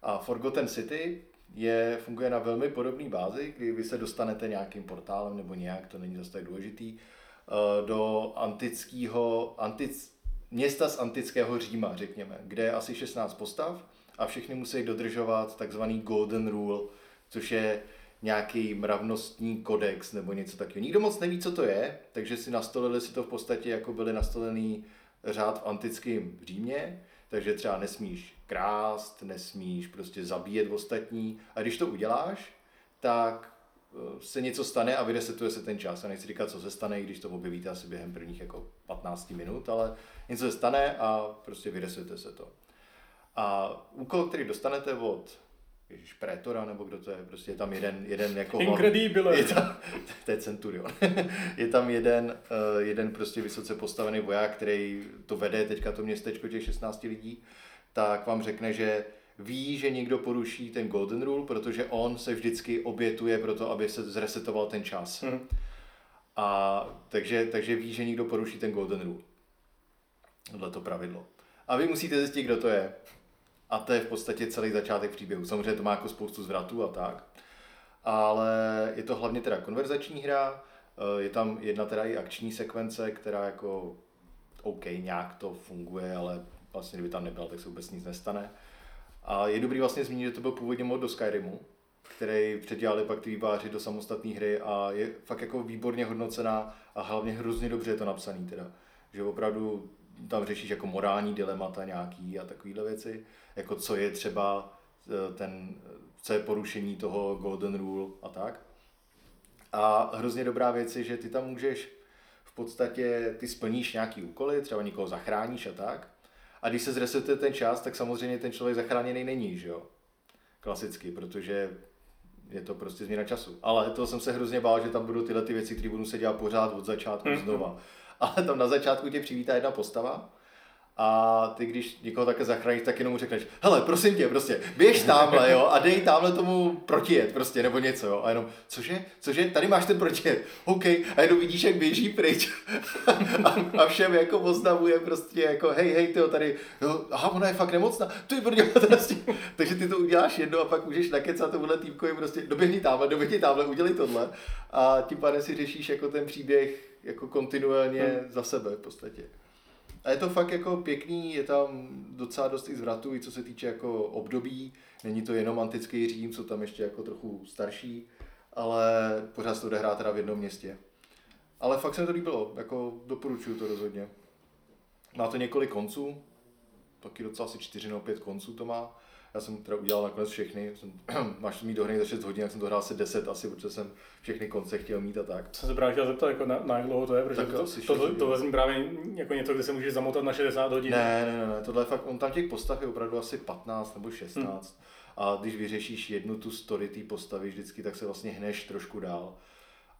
A Forgotten City je, funguje na velmi podobné bázi, kdy vy se dostanete nějakým portálem nebo nějak, to není zase tak důležitý, eh, do antického, antic, města z antického Říma, řekněme, kde je asi 16 postav a všichni musí dodržovat takzvaný Golden Rule, což je nějaký mravnostní kodex nebo něco takového. Nikdo moc neví, co to je, takže si nastolili si to v podstatě, jako byly nastolený řád v antickém Římě, takže třeba nesmíš krást, nesmíš prostě zabíjet ostatní a když to uděláš, tak eh, se něco stane a vyresetuje se ten čas. A nechci říkat, co se stane, když to objevíte asi během prvních jako 15 minut, ale něco se stane a prostě vyresetuje se to. A úkol, který dostanete od Ježíš, Prétora, nebo kdo to je, prostě je tam jeden, jeden jako... Incredibile. Je tam, to je Centurion. je tam jeden, uh, jeden prostě vysoce postavený voják, který to vede teďka to městečko těch 16 lidí, tak vám řekne, že ví, že někdo poruší ten Golden Rule, protože on se vždycky obětuje pro to, aby se zresetoval ten čas. Mm. A takže, takže ví, že někdo poruší ten Golden Rule. Tohle to pravidlo. A vy musíte zjistit, kdo to je. A to je v podstatě celý začátek příběhu. Samozřejmě to má jako spoustu zvratů a tak. Ale je to hlavně teda konverzační hra, eh, je tam jedna teda i akční sekvence, která jako OK, nějak to funguje, ale vlastně kdyby tam nebyla, tak se vůbec nic nestane. A je dobrý vlastně zmínit, že to byl původně mod do Skyrimu, který předělali pak ty výváři do samostatné hry a je fakt jako výborně hodnocená a hlavně hrozně dobře je to napsaný teda. Že opravdu tam řešíš jako morální dilemata nějaký a takovéhle věci, jako co je třeba e, ten, co je porušení toho golden rule a tak. A hrozně dobrá věc je, že ty tam můžeš v podstatě, ty splníš nějaký úkoly, třeba někoho zachráníš a tak. A když se zresetuje ten čas, tak samozřejmě ten člověk zachráněný není, že jo? Klasicky, protože je to prostě změna času. Ale to jsem se hrozně bál, že tam budou tyhle ty věci, které budu se dělat pořád od začátku mm-hmm. znova ale tam na začátku tě přivítá jedna postava a ty, když někoho také zachráníš, tak jenom mu řekneš, hele, prosím tě, prostě, běž tamhle, jo, a dej tamhle tomu protijet, prostě, nebo něco, jo, a jenom, cože, cože, tady máš ten protijet, OK, a jenom vidíš, jak běží pryč. A, a všem jako oznamuje prostě, jako, hej, hej, tyjo, tady, jo, aha, ona je fakt nemocná, ty je prostě, takže ty to uděláš jedno a pak můžeš nakecat tomuhle týpkovi, prostě, doběhni tamhle, doběhni tamhle, udělej tohle. A tím pádem si řešíš jako ten příběh jako kontinuálně hmm. za sebe v podstatě. A je to fakt jako pěkný, je tam docela dost i zvratů, i co se týče jako období. Není to jenom antický Řím, co tam ještě jako trochu starší, ale pořád se to odehrá teda v jednom městě. Ale fakt se mi to líbilo, jako doporučuju to rozhodně. Má to několik konců, taky docela asi čtyři nebo pět konců to má. Já jsem teda udělal nakonec všechny, jsem, máš mít dohromady za 6 hodin, jak jsem to hrál asi 10 asi, protože jsem všechny konce chtěl mít a tak. Jsem se právě chtěl zeptat, jako na, na jak dlouho to je, protože Tak to, asi to, to, to vezmi právě jako něco, kde se můžeš zamotat na 60 hodin. Ne, ne, ne, ne, tohle je fakt, on tam těch postav je opravdu asi 15 nebo 16. Hmm. A když vyřešíš jednu tu story té postavy vždycky, tak se vlastně hneš trošku dál.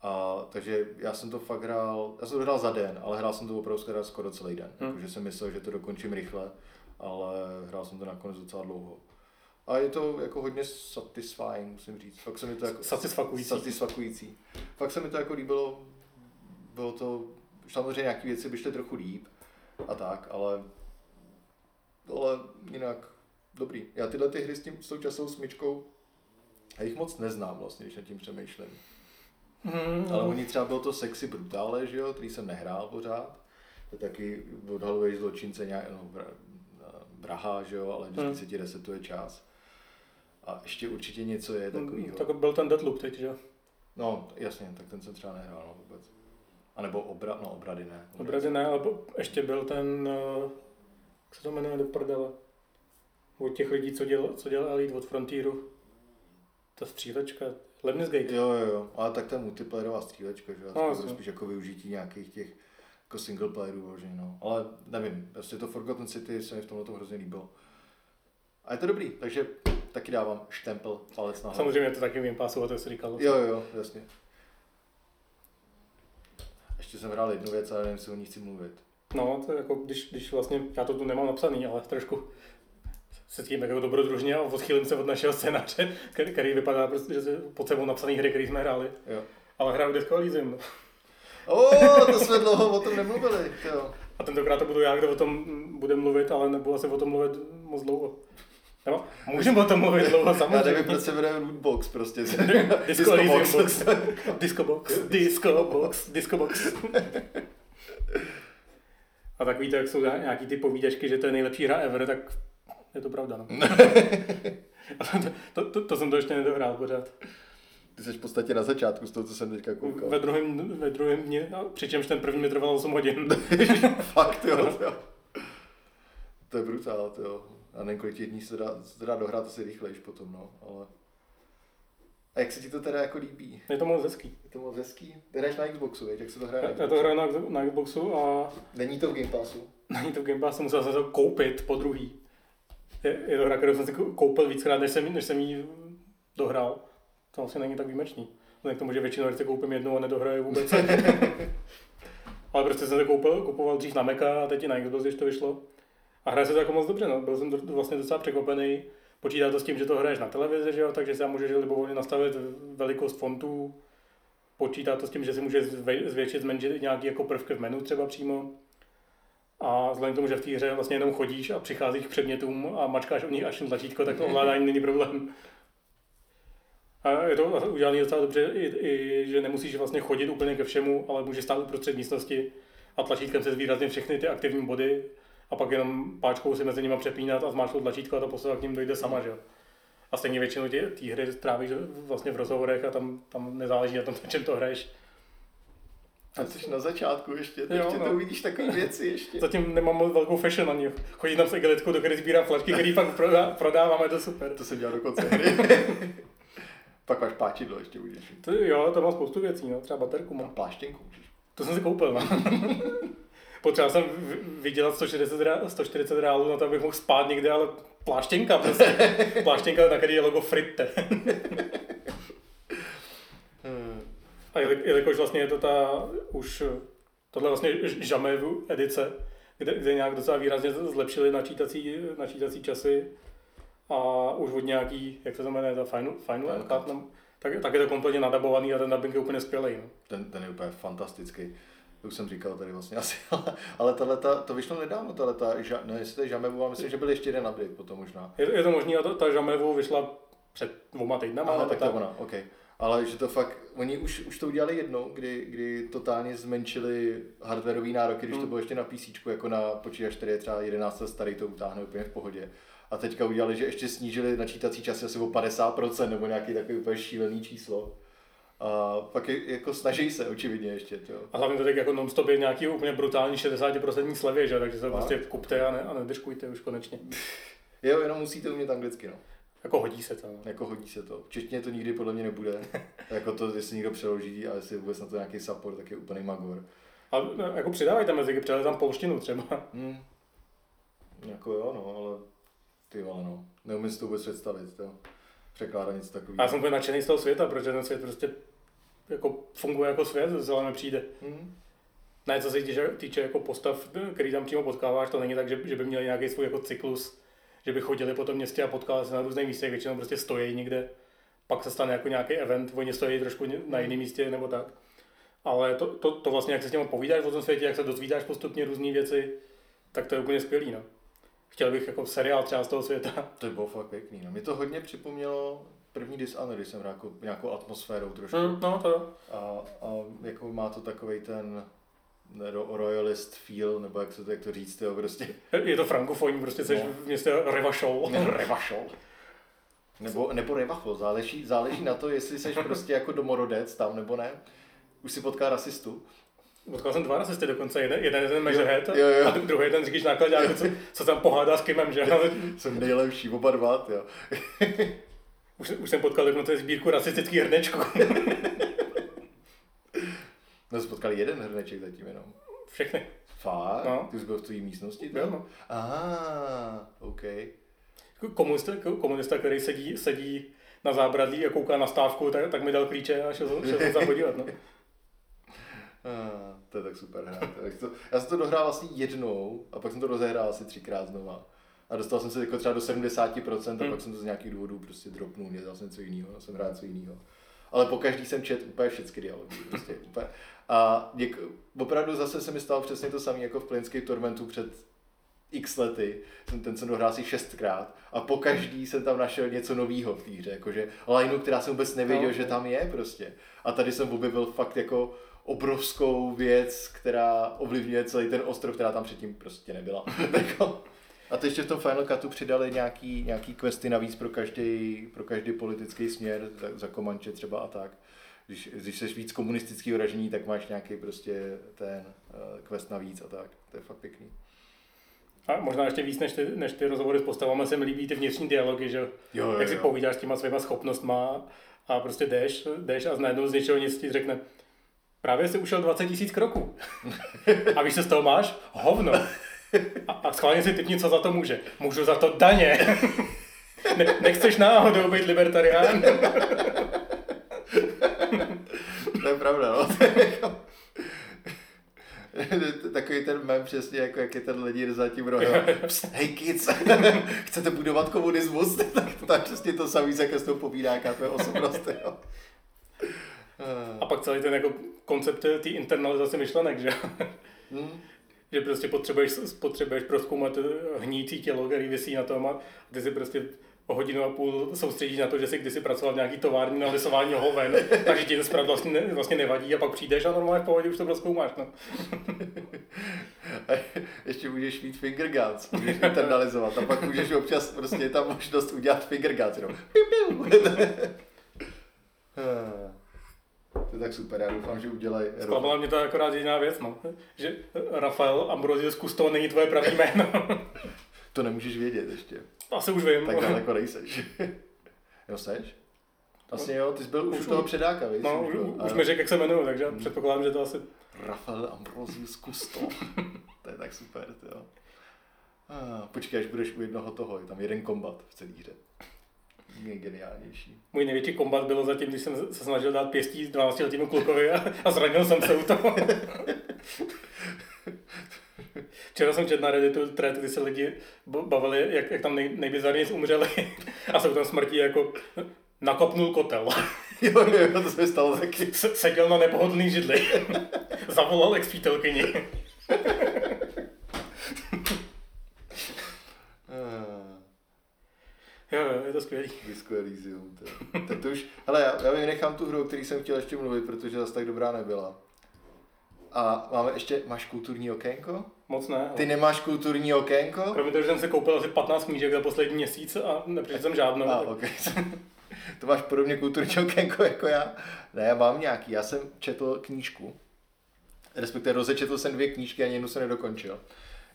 A, takže já jsem to fakt hrál, já jsem to hrál za den, ale hrál jsem to opravdu skoro, skoro celý den. Hmm. Hmm. Takže jsem myslel, že to dokončím rychle, ale hrál jsem to nakonec docela dlouho. A je to jako hodně satisfying, musím říct. Fakt se mi to jako... Satisfakující. Satisfakující. Fakt se mi to jako líbilo. Bylo to, samozřejmě nějaké věci by šly trochu líp a tak, ale, ale jinak dobrý. Já tyhle ty hry s, tím, s tou časovou smyčkou, já jich moc neznám vlastně, když nad tím přemýšlím. Hmm, Ale oni třeba bylo to sexy brutále, že jo, který jsem nehrál pořád. To taky odhaluješ zločince nějak, no, bra, braha, že jo, ale vždycky Hmm. se ti resetuje čas. A ještě určitě něco je takového. Tak byl ten Deadloop teď, že? jo? No, jasně, tak ten jsem třeba nehrál no, vůbec. A nebo obra, no, obrady ne. Obrazy ne, ale ještě byl ten, eh, jak se to jmenuje do prdele, od těch lidí, co, děl, co dělal Elite od Frontieru. Ta střílečka, Lemnis Gate. Jo, jo, jo. Ale tak ta multiplayerová střílečka, že. No, No, jasně. spíš jako využití nějakých těch jako single playerů, vložení, no. Ale nevím, prostě to Forgotten City se mi v tomhle tom hrozně líbilo. A je to dobrý, takže taky dávám štempel, palec nahoru. Samozřejmě to taky v Game Passu, a to jsi říkal. Jo, jo, jasně. Ještě jsem hrál jednu věc, ale nevím, jestli o ní chci mluvit. No, to je jako, když, když vlastně, já to tu nemám napsaný, ale trošku se cítím jako dobrodružně a odchýlím se od našeho scénáře, který, který vypadá prostě, že pod sebou napsaný hry, které jsme hráli. Jo. Ale hraju Disco Elysium. O, to jsme dlouho o tom nemluvili, jo. A tentokrát to budu já, kdo o tom bude mluvit, ale nebudu asi o tom mluvit moc dlouho. Nebo můžeme o tom mluvit dlouho, Já samozřejmě. nevím, proč se jmenuje Lootbox prostě. Disco Elysium Box. Disco Box, Disco Box, Disco Box. A takový to, jak jsou nějaký ty povídačky, že to je nejlepší hra ever, tak je to pravda. No. To, to, to, jsem to ještě nedohrál pořád. Ty jsi v podstatě na začátku z toho, co jsem teďka koukal. Ve druhém, ve druhém dně, no, přičemž ten první mi trval 8 hodin. Fakt, jo, jo. To je brutál, to jo. A nevím, kolik těch dní se dá, se dá dohrát asi rychlejš potom, no, ale... A jak se ti to teda jako líbí? Je to moc hezký. Je to moc hezký? Ty hraješ na Xboxu, veď? Jak se to hraje Já, já to hraju na, na Xboxu a Není to v Game Passu? není to v Game Passu, musel jsem to koupit po druhý. Je, je to hra, kterou jsem si kou- koupil víckrát, než jsem, než jsem ji dohrál. To asi není tak výjimečný. Vzhledem k tomu, že většinou si koupím jednu a nedohraju vůbec. Ale prostě jsem to koupil, kupoval dřív na Maca a teď i na Xbox, když to vyšlo. A hraje se to jako moc dobře, no. Byl jsem do, vlastně docela překvapený. Počítá to s tím, že to hraješ na televizi, že jo? takže tam můžeš libovolně nastavit velikost fontů. Počítá to s tím, že si můžeš zvětšit, zmenšit nějaký jako prvky v menu třeba přímo. A vzhledem k tomu, že v té hře vlastně jenom chodíš a přicházíš k předmětům a mačkáš o nich až tlačítko, tak to ovládání není problém. A je to udělané docela dobře, i, i, že nemusíš vlastně chodit úplně ke všemu, ale můžeš stát uprostřed místnosti a tlačítkem se zvýraznit všechny ty aktivní body a pak jenom páčkou si mezi nimi přepínat a zmáčknout tlačítko a ta postava k ním dojde sama, že jo. A stejně většinou tě, té hry trávíš vlastně v rozhovorech a tam, tam nezáleží na tom, na čem to hraješ. A jsi na začátku ještě, Jo, ještě no. to uvidíš takové věci ještě. Zatím nemám moc velkou fashion na ní. Chodím tam s igelitkou, do které sbírám flašky, které pak prodá, prodávám, je to super. To jsem dělal do konce hry. Pak máš páčidlo ještě mít. To, jo, to mám spoustu věcí, no, třeba baterku A mám. pláštěnku můžeš. To jsem si koupil, no. Potřeboval jsem vydělat 140, rá- 140 reálů na to, abych mohl spát někde, ale pláštěnka prostě. Pláštěnka, na který je logo Fritte. Hmm. A jeli- jelikož vlastně je to ta už, tohle vlastně Žamevu edice, kde, kde nějak docela výrazně zlepšili načítací, načítací časy a už od nějaký, jak se to jmenuje, ta Final, Final Cut. no, tak, tak je to kompletně nadabovaný a ten dubbing je úplně skvělý. No. Ten, ten je úplně fantastický. To už jsem říkal tady vlastně asi, ale, ale tahleta, to vyšlo nedávno, ža, no jestli to je Žamevu, ale myslím, že byl ještě jeden update potom možná. Je, je to možný a ta, ta Žamevu vyšla před dvoma týdnama. Aha, tak to ona, OK. Ale že to fakt, oni už, už to udělali jednou, kdy, kdy totálně zmenšili hardwareové nároky, když to Hmm. bylo ještě na PC, jako na počítač, který je třeba 11 let starý, to utáhne úplně v pohodě. A teďka udělali, že ještě snížili načítací časy asi o 50%, nebo nějaký takový úplně šílený číslo. A pak je, jako snaží se, očividně ještě. To. A hlavně to tak jako non-stop je nějaký úplně brutální 60% slevě, že? takže to Fakt? prostě kupte a, ne, a nedržkujte už konečně. Jo, jenom musíte umět anglicky, no. Jako hodí se to. no. Jako hodí se to. V češtině to nikdy podle mě nebude. jako to, jestli někdo přeloží a jestli vůbec na to nějaký support, tak je úplný magor. A no, jako přidávajte mezi, přidávajte tam polštinu třeba. Hmm. Jako jo, no, ale ty vole, no. Neumím si to vůbec představit, to. Překládat něco A já takového. jsem úplně nadšený z toho světa, protože ten svět prostě jako funguje jako svět, zcela mi přijde. Hmm. Ne, co se týče, týče jako postav, který tam přímo potkáváš, to není tak, že, že by měli nějaký svůj jako cyklus, že by chodili po tom městě a potkali se na různých místech, většinou prostě stojí někde, pak se stane jako nějaký event, oni stojí trošku na jiném místě nebo tak. Ale to, to, to vlastně, jak se s těmi povídáš o tom světě, jak se dozvídáš postupně různé věci, tak to je úplně skvělý, no. Chtěl bych jako seriál třeba z toho světa. To bylo fakt pěkný, no. Mě to hodně připomnělo první Dishonored, jsem hrál jako, nějakou atmosférou trošku. Mm, no, to jo. A, a jako má to takový ten ro- royalist feel, nebo jak se to, jak to říct, jo, prostě Je to frankofonní, prostě jsi No. v městě Revašol. revašol. Nebo, nebo revachol, záleží, záleží na to, jestli jsi prostě jako domorodec tam nebo ne. Už si potkal rasistu. Potkal jsem dva rasisty dokonce, jeden, jeden je ten Measurehead Jo, jo. a druhý ten říkáš nákladňák, co, co tam pohádá s Kimem, že? Jsem nejlepší, oba dva, jo. Už, už jsem potkal jednu sbírku rasistických hrnečků. No, jsme potkali jeden hrneček zatím jenom. Všechny. Fakt? No. Ty jsi byl v tvojí místnosti? Byl, no. Aha, OK. Jako Komunista, komunista, který sedí, sedí na zábradlí a kouká na stávku, tak, tak mi dal klíče a šel, šel jsem se tam podívat. No. Ah, to je tak super hra. Já jsem to dohrál vlastně jednou a pak jsem to rozehrál asi třikrát znova. A dostal jsem se jako třeba do 70% a Hmm. pak jsem to z nějakých důvodů prostě dropnul, dělal jsem něco jiného, jsem hrál něco jiného. Ale po každý jsem čet úplně všechny dialogy. Prostě, úplně. A něk, opravdu zase se mi stalo přesně to samé jako v Planescape Tormentu před x lety. Jsem, ten jsem dohrál asi šestkrát a po každý jsem tam našel něco nového v té hře. Jakože lineu, která jsem vůbec nevěděl, No, že tam je prostě. A tady jsem objevil fakt jako obrovskou věc, která ovlivňuje celý ten ostrov, která tam předtím prostě nebyla. A to ještě v tom Final Cutu přidali nějaký, nějaký questy navíc pro každý, pro každý politický směr, za, za Komanče třeba a tak. Když, když jsi víc komunistického ražení, tak máš nějaký prostě ten uh, quest navíc a tak. To je fakt pěkný. A možná ještě víc než ty, než ty rozhovory s postavami se mi líbí ty vnitřní dialogy, že Jo, jak si povídáš s těma svýma schopnostma a prostě jdeš, jdeš a najednou z něčeho nic ti řekne právě jsi ušel 20 tisíc kroků. A víš, co z toho máš? Hovno. A, a schválně si typni, co za to může. Můžu za to daně. Ne, nechceš náhodou být libertarián? To je pravda, no. Takový ten mem přesně, jako jak je ten lidi za tím rohem. Psst, hej kids, chcete budovat komunismus? tak to je přesně to samý, jak s tou povídá, to je osobnost. Jo. A pak celý ten jako koncept té internalizace myšlenek, že? Hmm. Že prostě potřebuješ, potřebuješ proskoumat hnící tělo, který visí na tom a ty si prostě o hodinu a půl soustředíš na to, že jsi kdysi pracoval v nějaký továrně na lisování hoven, takže ti zpráv vlastně, ne, vlastně nevadí a pak přijdeš a normálně v pohodě už to proskoumáš. No. A ještě můžeš mít finger guns, můžeš internalizovat a pak můžeš občas, prostě tam možnost udělat finger guns, jenom. To je tak super, já doufám, že udělají. Zklamala mě to akorát jediná věc, no. že Rafael Ambrosius Cousteau není tvoje pravý jméno. To nemůžeš vědět ještě. Asi už vím. Tak daleko nejseš. jo, seš? Vlastně jo, ty jsi byl už Už- u toho předáka, víš? No, už, už mi řekl, jak se jmenuju, takže Hmm. předpokládám, že to asi... Rafael Ambrosius Cousteau. to je tak super, jo. Ah, počkej, až budeš u jednoho toho, je tam jeden kombat v celé hře. Je geniálnější. Můj největší kombat byl zatím, když jsem se snažil dát pěstí 12 letýmu klukovi a, a zranil jsem se u toho. Včera jsem četl na Redditu thread, kdy se lidi bavili, jak, jak tam nej, nejbizarněji umřeli a jsou tam smrti jako nakopnul kotel, jo, jo, to se mi stalo taky. Se- seděl na nepohodlný židli, zavolal ex přítelkyni. Ah. Jo, jo, je to skvělý. Disco Elysium. To, tak to už, hele, já, já vynechám tu hru, o který jsem chtěl ještě mluvit, protože zase tak dobrá nebyla. A máme ještě, máš kulturní okénko? Moc ne. Ty nemáš kulturní okénko? Kromě toho, že jsem si koupil asi 15 knížek za poslední měsíc a nepřišel jsem žádnou. A, tak... okay. to máš podobně kulturní okénko jako já? Ne, já mám nějaký. Já jsem četl knížku. Respektive rozečetl jsem dvě knížky, ani jednu jsem nedokončil.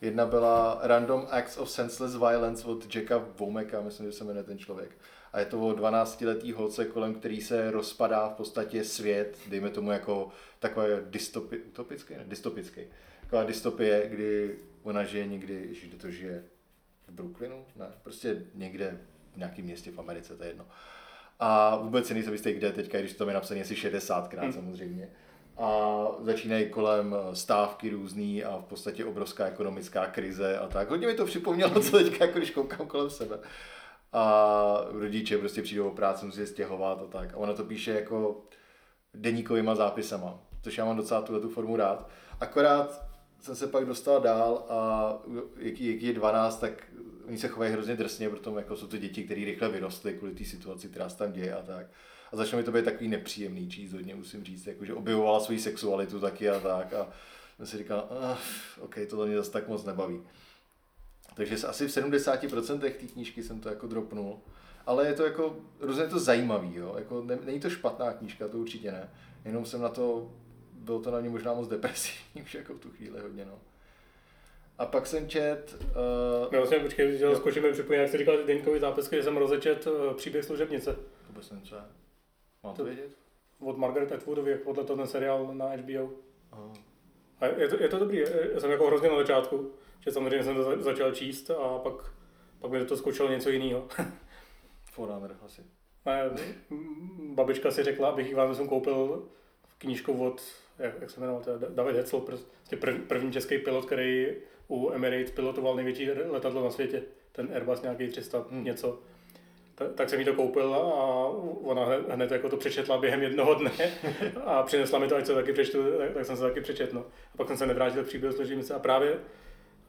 Jedna byla Random Acts of Senseless Violence od Jacka Vomeka, myslím, že se jmenuje ten člověk. A je to o 12-letý holce, kolem který se rozpadá v podstatě svět, dejme tomu jako takové dystopi, utopický, ne, dystopický. Taková dystopie, kdy ona žije někdy, že to žije v Brooklynu, ne, prostě někde v nějakém městě v Americe, to je jedno. A vůbec si nejsem jistý, kde teďka, když to je napsané asi 60krát hmm. samozřejmě a začínají kolem stávky různý a v podstatě obrovská ekonomická krize a tak. Hodně mi to připomnělo, co teďka, jako když koukám kolem sebe. A rodiče prostě přijdou o práci, musí stěhovat a tak. A ona to píše jako deníkovýma zápisama, což já mám docela tuhle tu formu rád. Akorát jsem se pak dostal dál a jaký, jaký je 12, tak oni se chovají hrozně drsně, protože jako jsou to děti, které rychle vyrostly kvůli té situaci, která se tam děje a tak a začalo mi to být takový nepříjemný číst hodně, musím říct, jakože objevovala svoji sexualitu taky a tak a jsem si říkal, OK, to mě zase tak moc nebaví. Takže asi v 70% té knížky jsem to jako dropnul. Ale je to jako, rozhodně to zajímavý, jo? Jako, ne, není to špatná knížka, to určitě ne. Jenom jsem na to, byl to na mě možná moc depresivní už jako v tu chvíli hodně, no. A pak jsem čet... Uh, no vlastně, počkej, že skočíme připomínat, jak jsi říkal ty deníkový zápisky, že jsem rozečet uh, příběh služebnice. Vůbec nevím, co je. Mám to, vědět? Od Margaret Atwoodovy, podle toho ten seriál na HBO. Aha. A je to, je to dobrý, já jsem jako hrozně na začátku, že samozřejmě jsem to začal číst a pak, pak mi to skočilo něco jiného. Forerunner asi. Ne, babička si řekla, abych ji vám jsem koupil knížku od, jak, jak se jmenoval, David Hetzel, prostě prv, první český pilot, který u Emirates pilotoval největší letadlo na světě, ten Airbus nějaký 300 hmm. něco tak jsem jí to koupil a ona hned, jako to přečetla během jednoho dne a přinesla mi to, ať se taky přečtu, tak, tak jsem se taky přečetl. No. A pak jsem se nevrátil k příběhu složíme a právě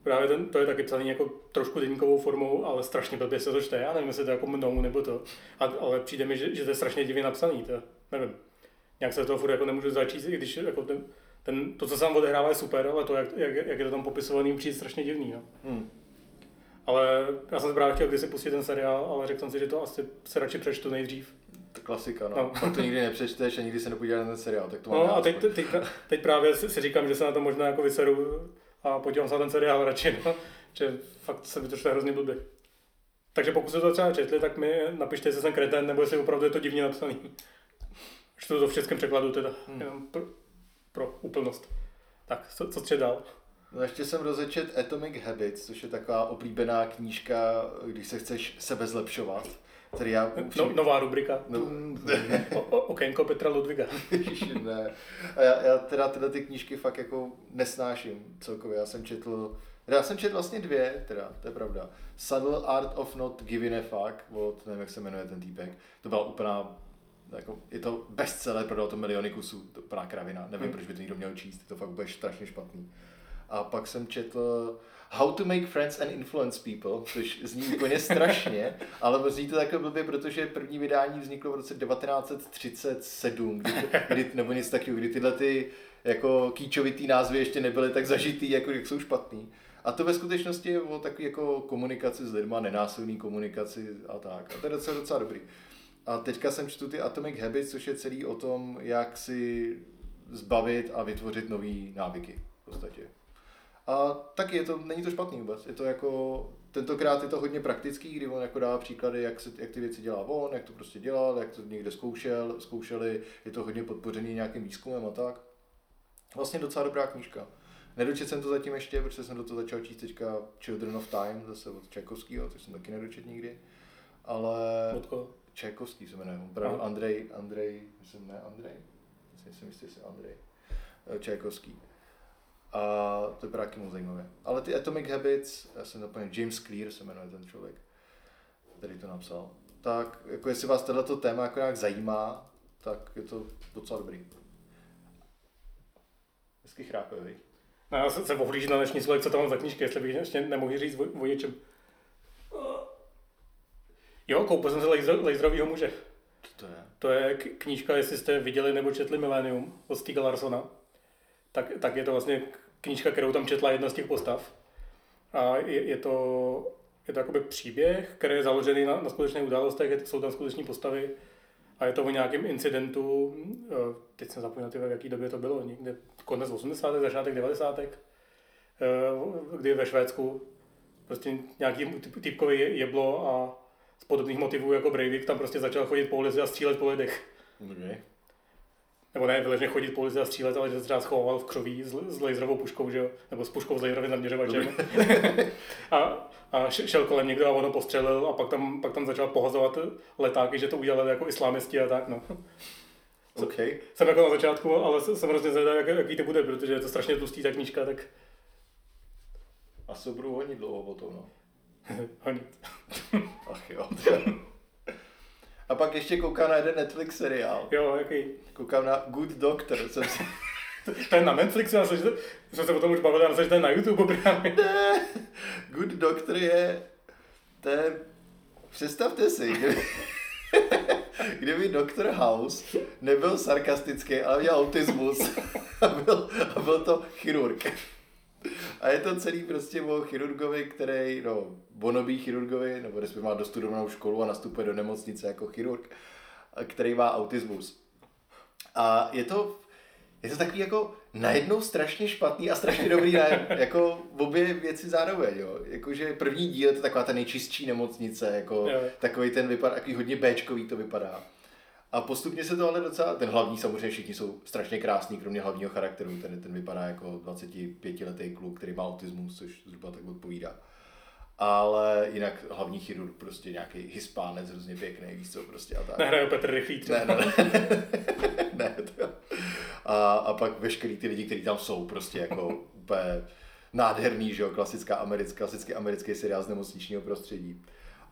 Právě ten, to je taky psaný jako trošku deníkovou formou, ale strašně blbě se to čte. Já nevím, jestli to jako mnou nebo to, a, ale přijde mi, že, že to je strašně divně napsaný. To, nevím. Nějak se toho furt jako nemůžu začít, i když jako ten, ten, to, co se tam odehrává, je super, ale to, jak, jak, jak je to tam popisovaný, přijde strašně divný. No. Hmm. Ale já jsem právě chtěl kdysi pustit ten seriál, ale řekl jsem si, že to asi se radši přečtu nejdřív. To klasika, no. no. Pak to nikdy nepřečteš a nikdy se nepodíváš na ten seriál, tak to No a teď, teď, teď, právě si, říkám, že se na to možná jako vyseru a podívám se na ten seriál radši, no. že fakt se mi to hrozně blbě. Takže pokud jste to třeba četli, tak mi napište, jestli jsem kreten, nebo jestli opravdu je to divně napsaný. Že to v českém překladu teda, hmm. jenom pro, pro úplnost. Tak, co, co třeba dál? No ještě jsem rozečet Atomic Habits, což je taková oblíbená knížka, když se chceš sebe zlepšovat. Který já no, nová rubrika. No, o, o, okénko Petra Ludviga. ne. A já, já teda tyhle ty knížky fakt jako nesnáším celkově. Já jsem četl, já jsem četl vlastně dvě, teda, to je pravda. Subtle Art of Not Giving a Fuck, od, nevím, jak se jmenuje ten týpek. To byla úplná jako, je to bestseller, prodal to miliony kusů, to úplná kravina, nevím, hmm. proč by to někdo měl číst, je to fakt úplně strašně špatný. A pak jsem četl How to make friends and influence people, což zní úplně strašně, ale zní to takhle blbě, protože první vydání vzniklo v roce 1937, kdy, kdy, nebo nic takového, kdy tyhle ty jako kýčovitý názvy ještě nebyly tak zažitý, jako jak jsou špatný. A to ve skutečnosti je o takové jako komunikaci s lidma, nenásilný komunikaci a tak. A to je docela, docela dobrý. A teďka jsem čtu ty Atomic Habits, což je celý o tom, jak si zbavit a vytvořit nové návyky v podstatě. A taky je to, není to špatný vůbec. Je to jako, tentokrát je to hodně praktický, kdy on jako dá příklady, jak, se, jak ty věci dělá on, jak to prostě dělal, jak to někde zkoušel, zkoušeli, je to hodně podpořený nějakým výzkumem a tak. Vlastně docela dobrá knížka. Nedočet jsem to zatím ještě, protože jsem do toho začal číst teďka Children of Time, zase od Čajkovského, to jsem taky nedočet nikdy. Ale... Od koho? Čajkovský se jmenuje, Andrej, Andrej, myslím ne Andrej, myslím, si myslím, že Andrej, eh, Čajkovský. A to je právě moc zajímavé. Ale ty Atomic Habits, já jsem zapomněl, James Clear se jmenuje ten člověk, který to napsal. Tak jako jestli vás tohleto téma jako nějak zajímá, tak je to docela dobrý. Hezky chrápe, vy? No, já se, se ohlížím na dnešní slovo, co tam mám za knížky, jestli bych ještě nemohl říct něčem. Jo, koupil jsem si laser, laserovýho muže. Co to je? To je knížka, jestli jste viděli nebo četli Millennium od Stiga Larsona. Tak, tak je to vlastně knížka, kterou tam četla jedna z těch postav. A je, je to, je to jakoby příběh, který je založený na, na skutečných událostech, je, jsou tam skuteční postavy a je to o nějakém incidentu, eh, teď jsem zapomněl, v jaký době to bylo, někde konec 80. začátek 90. eh, kdy ve Švédsku prostě nějaký typ- typkový je- jeblo a z podobných motivů jako Breivik tam prostě začal chodit po ulici a střílet po lidech. Okay. Nebo ne vyloženě chodit po ulici a střílet, ale že se třeba schoval v křoví s, s laserovou puškou, že jo? Nebo s puškou s laserovým zaměřovačem. a, a šel kolem někdo a ono postřelil a pak tam, pak tam začal pohazovat letáky, že to udělali jako islámisti a tak, no. OK. Jsem jako na začátku, ale jsem hrozně zvědavý, jak, jaký to bude, protože je to strašně tlustý ta knížka, tak Asi budu honit dlouho o tom, no. honit. Ach jo. A pak ještě koukám na jeden Netflix seriál. Jo, jaký? Koukám na Good Doctor. Jsem si... To je na Netflixu, já to- jsme se o tom už bavili, já že to je na YouTube právě. ne, Good Doctor je... To je... Představte si, kdyby, kdyby Dr. House nebyl sarkastický, ale měl autismus a byl, a byl to chirurg. A je to celý prostě o chirurgovi, který, no, bonobý chirurgovi, nebo respektive má dostudovanou školu a nastupuje do nemocnice jako chirurg, který má autismus. A je to, je to takový jako najednou strašně špatný a strašně dobrý najednou, jako obě věci zároveň, jo. Jakože první díl je to taková ta nejčistší nemocnice, jako Jo. takový ten vypadá, takový hodně Bčkový to vypadá. A postupně se to ale docela, ten hlavní samozřejmě všichni jsou strašně krásní, kromě hlavního charakteru, ten, ten vypadá jako 25 letý kluk, který má autismus, což zhruba tak odpovídá. Ale jinak hlavní chirurg prostě nějaký hispánec, hrozně pěkný, víš co, prostě a tak. Nehraje Petr Rychlý třeba. Ne, ne, ne. ne to a, a pak veškerý ty lidi, kteří tam jsou, prostě jako úplně nádherný, že jo, klasická americká, klasický americký seriál z nemocničního prostředí.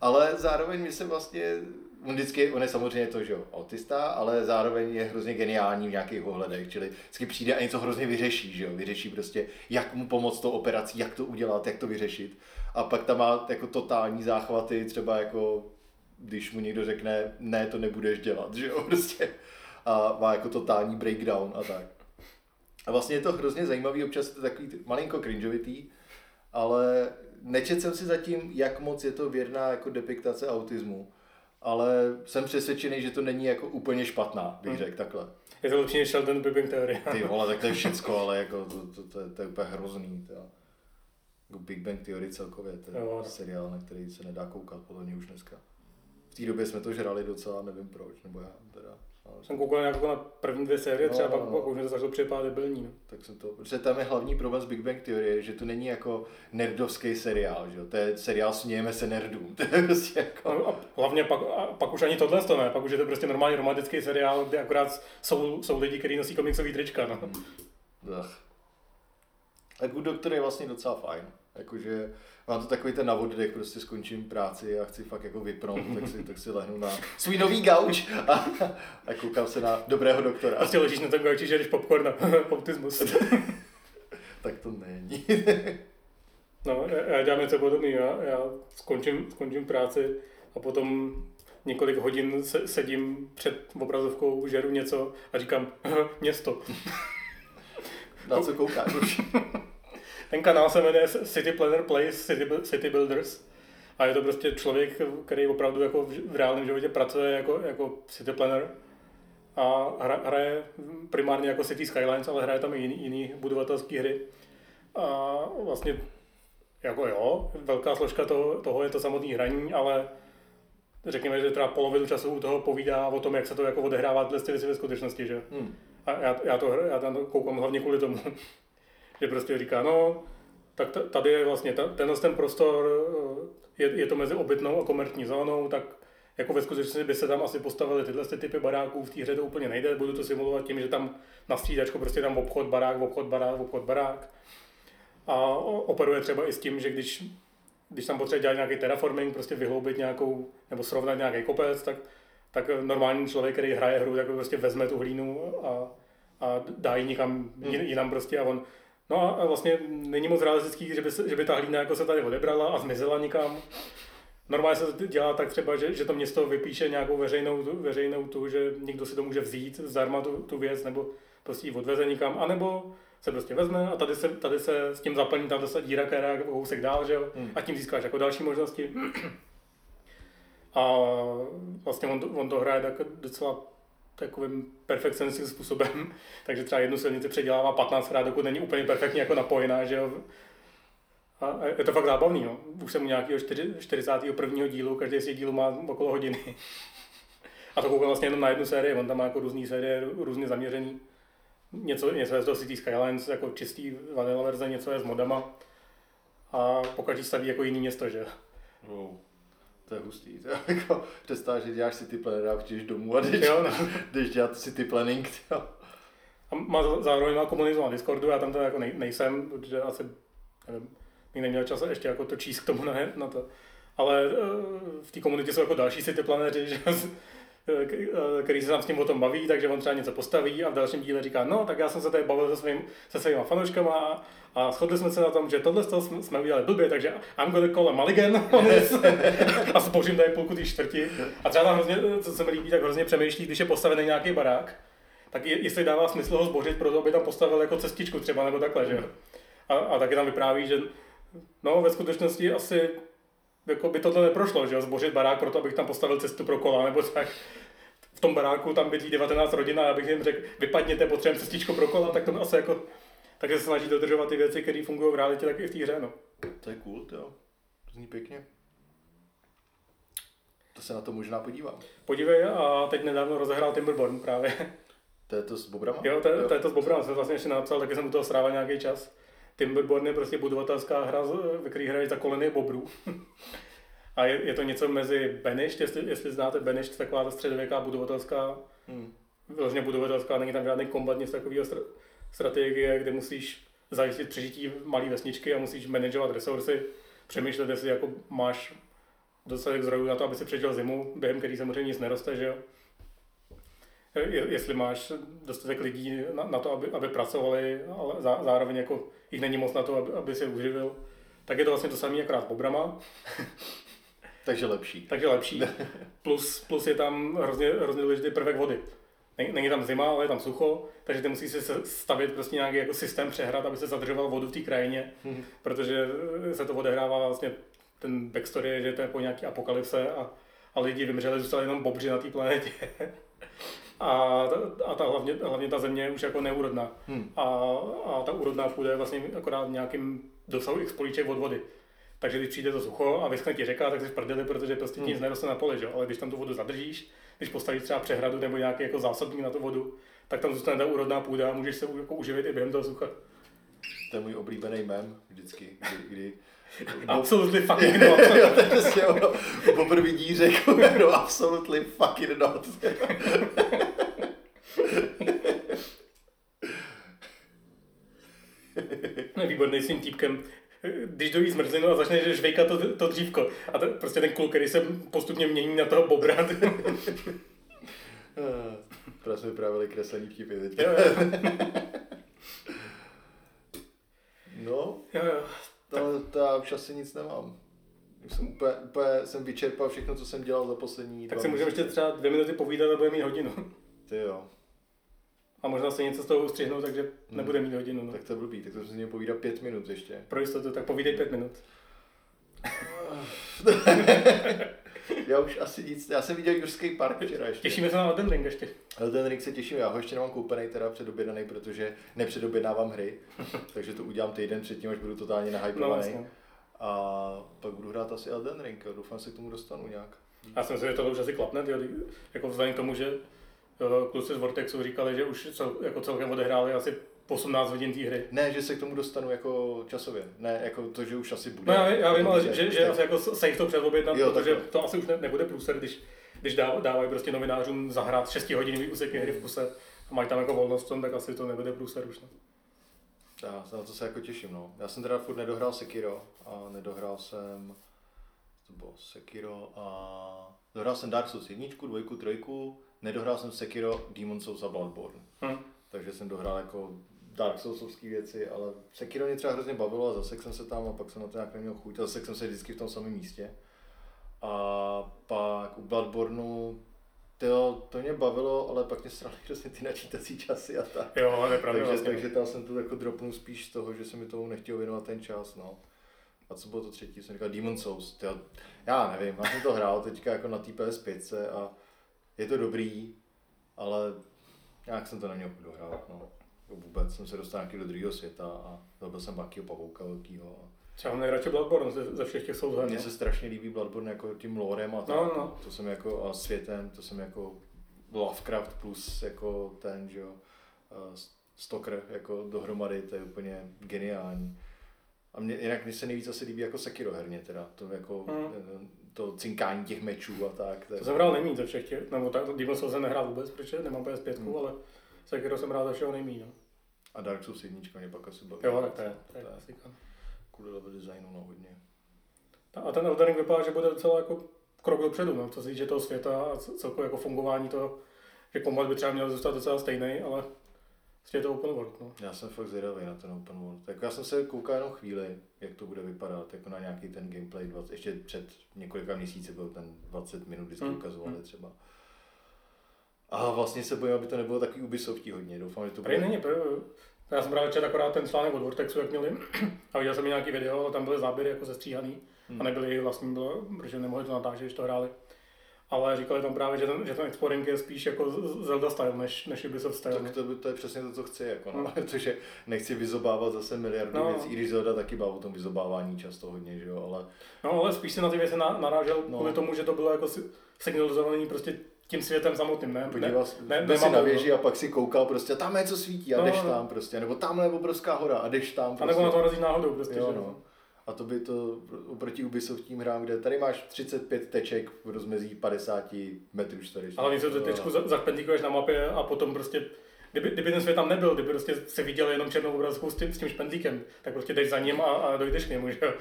Ale zároveň mi se vlastně, on vždycky, on je samozřejmě to, že autista, ale zároveň je hrozně geniální v nějakých ohledech, čili vždycky přijde a něco hrozně vyřeší, že jo, vyřeší prostě, jak mu pomoct tou operací, jak to udělat, jak to vyřešit. A pak tam má jako totální záchvaty, třeba jako když mu někdo řekne, ne, to nebudeš dělat, že jo, prostě. A má jako totální breakdown a tak. A vlastně je to hrozně zajímavý, občas je to takový malinko cringeovitý, ale nečet jsem si zatím, jak moc je to věrná jako depiktace autismu. Ale jsem přesvědčený, že to není jako úplně špatná, bych Hmm. řekl takhle. Je to lepší než Sheldon Big Bang Theory. Ty vole, tak to je všecko, ale jako to, to, to, je, to je úplně hrozný. To. Jako Big Bang Theory celkově, to je Jo. seriál, na který se nedá koukat podle mě už dneska. V té době jsme to žrali docela, nevím proč, nebo já teda. Jsem koukal nějak jako na první dvě série, třeba No, pak, no, no. pak už mi to začalo připadat debilní. No. tak jsem to, protože tam je hlavní problém s Big Bang Theory, že to není jako nerdovský seriál, že jo? To je seriál Smějeme se nerdům. To je prostě jako... A, a hlavně pak, a pak už ani tohle to ne, pak už je to prostě normální romantický seriál, kde akorát jsou, jsou lidi, kteří nosí komiksový trička. No. Ach. A Good Doctor je vlastně docela fajn. Jakože mám to takový ten na oddech, prostě skončím práci a chci fakt jako vypnout, tak si, tak si lehnu na svůj nový gauč a, a koukám se na dobrého doktora. Prostě ležíš na tom gauči, že jdeš popcorn na autismus. Tak to není. No, já, já dělám něco podobného. Já, já skončím, skončím práci a potom několik hodin se, sedím před obrazovkou, žeru něco a říkám město. Na co koukáš už? Ten kanál se jmenuje City Planner Place City, City Builders a je to prostě člověk, který opravdu jako v, v reálném životě pracuje jako, jako city planner a hra, hraje primárně jako City Skylines, ale hraje tam i jiný, jiný budovatelské hry. A vlastně jako jo, velká složka toho, toho je to samotné hraní, ale řekněme, že třeba polovinu času u toho povídá o tom, jak se to jako odehrává tyhle ty věci ve skutečnosti, že? Hmm. A já, já, to, já tam koukám hlavně kvůli tomu, že prostě říká, no, tak tady je vlastně tenhle ten prostor, eh, je, je to mezi obytnou a komerční zónou, tak jako ve skutečnosti by se tam asi postavili tyhle ty typy baráků, v té hře to úplně nejde, budu to simulovat tím, že tam na střídačku prostě tam obchod, barák, obchod, barák, obchod, barák. A operuje třeba i s tím, že když, když tam potřebuje dělat nějaký terraforming, prostě vyhloubit nějakou, nebo srovnat nějaký kopec, tak, tak normální člověk, který hraje hru, tak prostě vezme tu hlínu a, a dá ji někam jin- jinam prostě a on No a- vlastně není moc realistický, že by, se, že by ta hlína jako se tady odebrala a zmizela nikam. Normálně se to dělá tak třeba, že, že to město vypíše nějakou veřejnou, veřejnou tu, že někdo si to může vzít zdarma tu, tu věc, nebo prostě ji odveze nikam, anebo se prostě vezme a tady se, tady se s tím zaplní tam dostat díra, která je kousek dál, že jo? Hmm. A tím získáš jako další možnosti. A vlastně on to, on to hraje tak docela takovým perfekcionistním způsobem, takže třeba jednu silnici předělává 15 krát, dokud není úplně perfektně jako napojená, že jo. A je to fakt zábavný, no. Už jsem u nějakého 41. dílu, každý z těch dílů má okolo hodiny. A to koukal vlastně jenom na jednu sérii, on tam má jako různý série, různě zaměřený. Něco, něco je z toho City Skylines, jako čistý vanilla verze, něco je s modama. A pokaždý staví jako jiný město, že? Wow. To je hustý. To je jako, představ, že děláš city planner a přijdeš domů a jdeš, jo, no. jdeš dělat city planning. Jo. A má, zároveň má komunitu na Discordu, já tam to jako nej, nejsem, protože asi nevím, neměl čas ještě jako to číst k tomu na, na to. Ale uh, v té komunitě jsou jako další city planeři, že Eh, který se tam s ním o tom baví, takže on třeba něco postaví a v dalším díle říká, no tak já jsem se tady bavil se, svým, se svýma fanouškama a shodli jsme se na tom, že tohle jsme udělali blbě, takže I'm gonna call a mulligan a spořím tady půlku té čtvrti. A třeba tam hrozně, co se mi líbí, tak hrozně přemýšlí, když je postavený nějaký barák, tak je, jestli dává smysl ho zbořit, proto aby tam postavil jako cestičku třeba nebo takhle, že a, a taky tam vypráví, že no ve skutečnosti asi jako by tohle neprošlo, že jo, zbořit barák proto, abych tam postavil cestu pro kola, nebo tak. V tom baráku tam bydlí 19 rodin a abych jim řekl, vypadněte, potřebujeme cestičko pro kola, tak to asi jako, takže se snaží dodržovat ty věci, které fungují v realitě, tak i v té hře, no. To je cool, to zní pěkně. To se na to možná podívám. Podívej a teď nedávno rozehrál Timberborn právě. To je to s Bobrama? Jo, to, jo. to je to s Bobrama, jsem vlastně ještě napsal, taky jsem u toho strávil nějaký čas. Timberborn je prostě budovatelská hra, ve které hrají za koleny bobrů. A je, je, to něco mezi Benisht, jestli, jestli znáte Benisht, taková ta středověká budovatelská, hmm. vyloženě budovatelská, není tam žádný kombat, nic takového strategie, kde musíš zajistit přežití malé vesničky a musíš manažovat resursy, přemýšlet, jestli jako máš dostatek zdrojů na to, aby si přežil zimu, během který samozřejmě nic neroste, že jo jestli máš dostatek lidí na, na to, aby, aby pracovali, ale zá, zároveň jako jich není moc na to, aby, aby se uživil, tak je to vlastně to samé akorát pobrama. Takže lepší. Takže lepší. Plus, plus je tam hrozně, hrozně důležitý prvek vody. Není tam zima, ale je tam sucho, takže ty musíš si stavit prostě nějaký jako systém přehrad, aby se zadržoval vodu v té krajině, mm-hmm. protože se to odehrává vlastně ten backstory že to je po nějaký apokalypse a, a lidi vymřeli, zůstali jenom bobři na té planetě a, a ta, hlavně, hlavně ta země je už jako neúrodná. Hmm. A, a ta úrodná půda je vlastně akorát nějakým dosahu x políček od vody. Takže když přijde to sucho a vyschne ti řeka, tak jsi prdeli, protože prostě hmm. nic neroste na poli, že? ale když tam tu vodu zadržíš, když postavíš třeba přehradu nebo nějaký jako zásobník na tu vodu, tak tam zůstane ta úrodná půda a můžeš se jako uživit i během toho sucha. To je můj oblíbený mem vždycky, kdy, kdy Absolutely fucking not. jo, to je přesně ono. Poprvé díře, no absolutely fucking not. no, výborný s tím týpkem. Když dojí zmrzlinu a začne žvejkat to, to dřívko. A to, prostě ten kluk, který se postupně mění na toho bobra. Právě jsme vyprávěli kreslení vtipy teď. Jo, jo. no. Jo, jo. To, to já už asi nic nemám. Už jsem úplně, úplně jsem vyčerpal všechno, co jsem dělal za poslední Tak si můžeme ještě třeba dvě minuty povídat a bude mít hodinu. Ty jo. A možná se něco z toho ustřihnout, takže hmm. nebude mít hodinu. No. Tak to blbý, tak to si povídat pět minut ještě. Pro jistotu, tak povídej pět minut. já už asi nic, já jsem viděl Jurský park včera ještě. Těšíme se na Elden Ring ještě. Elden Ring se těším, já ho ještě nemám koupený, teda předobědaný, protože nepředobědávám hry, takže to udělám týden předtím, až budu totálně nahypovaný. No, a pak budu hrát asi Elden Ring, doufám, že se k tomu dostanu nějak. Já si myslím, že to už asi klapne, tyjo, jako vzhledem k tomu, že eh, kluci z Vortexu říkali, že už cel, jako celkem odehráli asi 18 hodin té hry. Ne, že se k tomu dostanu jako časově. Ne, jako to, že už asi bude. No já, já vím, ale že, že, že asi jako safe to předobědnat, protože to asi už ne, nebude průser, když, když dá, dávají prostě novinářům zahrát 6 hodinový úseky hry v kuse a mají tam jako volnost tom, tak asi to nebude průser už. Ne? Já se na to se jako těším, no. Já jsem teda furt nedohrál Sekiro a nedohrál jsem, to bylo Sekiro a dohrál jsem Dark Souls 1, 2, 3, nedohrál jsem Sekiro, Demon Souls a Bloodborne. Hmm. Takže jsem dohrál jako Dark Soulsovské věci, ale Sekiro mě třeba hrozně bavilo a zase jsem se tam a pak jsem na to nějak neměl chuť, zase jsem se vždycky v tom samém místě. Bloodborneu, to, to mě bavilo, ale pak mě srali prostě ty načítací časy a tak. Jo, ale pravda takže, vlastně. takže tam jsem to jako dropnul spíš z toho, že se mi tomu nechtěl věnovat ten čas, no. A co bylo to třetí? Jsem říkal Demon Souls. Tyjo, já nevím, já jsem to hrál teďka jako na té PS5 a je to dobrý, ale nějak jsem to neměl dohrát, no. Vůbec jsem se dostal nějaký do druhého světa a zabil jsem Bakýho pavouka velkýho. A Třeba nejradši Bloodborne ze, ze všech těch Souls her. mně no. se strašně líbí Bloodborne jako tím lorem a tak. No, no. To jsem jako a světem, to jsem jako Lovecraft plus jako ten, že jo, Stoker jako dohromady, to je úplně geniální. A mě, jinak mi se nejvíc asi líbí jako Sekiro herně teda, to jako Mm. to cinkání těch mečů a tak. To jsem hrál nejmíň ze všech těch, nebo tak, Demon Souls jsem nehrál vůbec, protože nemám PS5, Hmm. ale Sekiro jsem hrál ze všeho nejmíň. No. A Dark Souls jednička mě pak asi baví. Jo, tak to je, to je To je klasika. Kvůli level designu no hodně. A ten Elden Ring vypadá, že bude docela jako krok dopředu, no, co se týče toho světa a celkově jako fungování toho, že kombat by třeba měl zůstat docela stejný, ale prostě je to open world. No. Já jsem fakt zvědavý na ten open world. Tak já jsem se koukal jenom chvíli, jak to bude vypadat, jako na nějaký ten gameplay. 20, ještě před několika měsíci byl ten 20 minut, kdy jsme Hmm, ukazovali hmm. A vlastně se bojím, aby to nebylo takový Ubisoftí hodně. Doufám, že to bude... není, já jsem právě četl akorát ten článek od Vortexu, jak měli, a viděl jsem nějaký video, ale tam byly záběry jako zestříhaný Hmm. a nebyly jejich vlastní, bylo, protože nemohli to natáčet, když to hráli. Ale říkali tam právě, že ten, že ten exploring je spíš jako Zelda style, než, než Ubisoft style. Tak to, by- to, je přesně to, co chci, jako, no. protože nechci vyzobávat zase miliardu No. věcí, i když Zelda taky baví o tom vyzobávání často hodně, že jo, ale No ale spíš se na ty věci na, narážel No. kvůli tomu, že to bylo jako si- signalizovaný prostě tím světem samotným, ne? podíval ne, ne, ne, si na věži a pak si koukal prostě, tam je co svítí a No, jdeš no. tam prostě, nebo tamhle je obrovská hora a jdeš tam A prostě. nebo na to narazíš náhodou prostě, Jo, že? no. A to by to oproti Ubisoftním hrám, kde tady máš 35 teček v rozmezí 50 metrů čtverečních. Ale něco tečku za- zachpendlíkuješ na mapě a potom prostě Kdyby, kdyby ten svět tam nebyl, kdyby prostě se viděl jenom černou obrazovku s tím, s tím špendlíkem, tak prostě jdeš za ním a, a dojdeš k němu, že jo.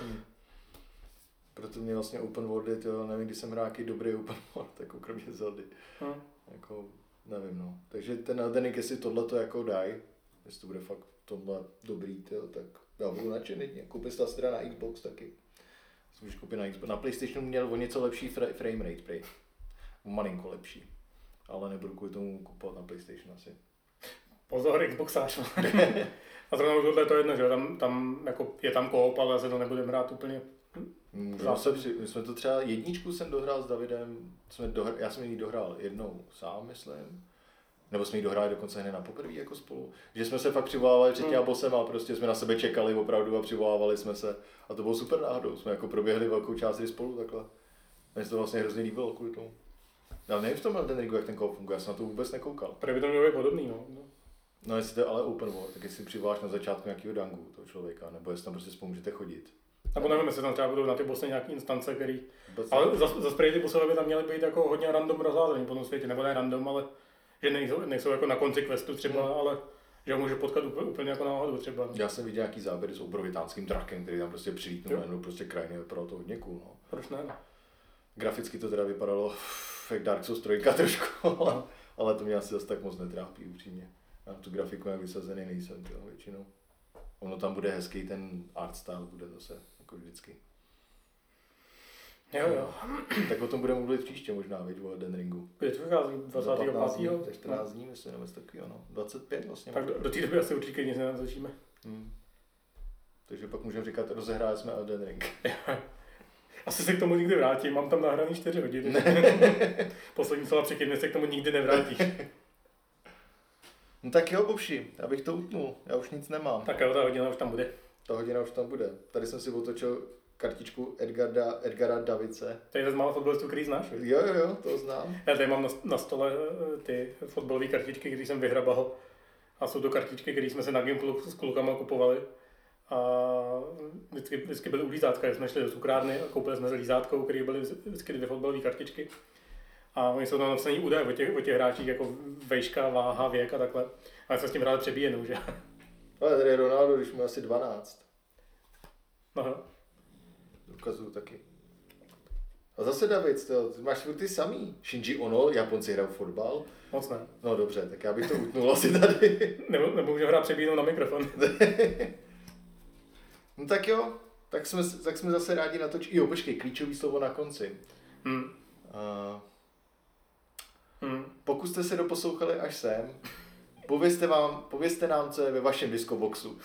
Proto mě vlastně open worldy, to nevím, kdy jsem hrál nějaký dobrý open world, jako kromě Zeldy. Hm. Jako, nevím, no. Takže ten Ring, jestli tohle to jako dají, jestli to bude fakt v tomhle dobrý, tyjo, tak já budu nadšený. Koupil jsi to na Xbox taky. Můžeš koupit na Xbox. Na PlayStationu měl o něco lepší fra- frame rate, prej. O malinko lepší. Ale nebudu kvůli tomu kupovat na PlayStation asi. Pozor, Xboxář. a zrovna tohle je to jedno, že tam, tam jako je tam koop, ale se to nebudeme hrát úplně. Můžeme se při... My jsme to třeba jedničku jsem dohrál s Davidem, jsme dohr... já jsem ji dohrál jednou sám, myslím. Nebo jsme ji dohráli dokonce hned na poprvé jako spolu. Že jsme se fakt přivolávali před těma Hmm. bosem a prostě jsme na sebe čekali opravdu a přivolávali jsme se. A to bylo super náhodou. Jsme jako proběhli velkou část hry spolu takhle. Mně se to vlastně hrozně líbilo kvůli tomu. Já nevím v tom ten Ringu, jak ten koop funguje, já jsem na to vůbec nekoukal. By to mělo být podobný, no. no. No jestli to je ale open world, tak jestli přivoláš na začátku nějakého dangu toho člověka, nebo jestli tam prostě spolu můžete chodit. Nebo nevím, jestli tam třeba budou na ty bossy nějaký instance, který... Vůbec Ale za, za ty bossové by tam měly být jako hodně random rozházený po tom světě, nebo ne random, ale že nejsou, nejsou jako na konci questu třeba, Hmm. ale že ho může potkat úplně, úplně jako náhodou třeba. No. Já jsem viděl nějaký záběry s obrovitánským drakem, který tam prostě přilítnul najednou prostě krajiny, vypadalo to hodně cool. No. Proč ne? No. Graficky to teda vypadalo jak Dark Souls 3 trošku, ale, ale to mě asi zase tak moc netrápí upřímně. Já tu grafiku jak vysazený nejsem většinou. Ono tam bude hezký ten art style, bude zase, jako vždycky. Jo, jo. Tak o tom budeme mluvit příště možná, viď, o Elden Ringu. Kdy to vychází? Za 15 dní, 25. za 14 dní, myslím, nebo takového, no. 25 vlastně. Tak do, do té doby asi určitě nic nenazočíme. Hmm. Takže pak můžeme říkat, rozehráli jsme Elden Ring. Asi se k tomu nikdy vrátím, mám tam nahraný 4 hodiny. Poslední slova předtím, se k tomu nikdy nevrátíš. No tak jo, Bobši, abych to utnul, já už nic nemám. tak jo, ta hodina už tam bude. Ta hodina už tam bude. Tady jsem si otočil kartičku Edgarda, Edgara Davice. To je z mála fotbalistů, který znáš. viď? Jo, jo, jo, to znám. Já tady mám na, na stole eh, ty fotbalové kartičky, které jsem vyhrabal. A jsou to kartičky, které jsme se na Gimplu s klukama kupovali. A vždycky, vždycky byly u lízátka, jsme šli do cukrárny a koupili jsme se lízátkou, které byly vždycky dvě fotbalové kartičky. A oni jsou tam napsaný údaje o těch, o těch hráčích, jako vejška, váha, věk a takhle. A jsme s tím hráli přebíjenou, že? Ale tady je Ronaldo, když mu asi 12. No, jo. Ukazuju taky. A zase David, to, ty máš furt ty samý. Shinji Ono, Japonci hrajou fotbal. moc ne. No dobře, tak já bych to utnul asi tady. Nebo, nebo můžeme hrát přebíjenou na mikrofon. No tak jo, tak jsme, tak jsme zase rádi natočili. Jo, počkej, klíčový slovo na konci. Hmm. Uh, Pokud jste se doposlouchali až sem, povězte, vám, povězte nám, co je ve vašem diskoboxu.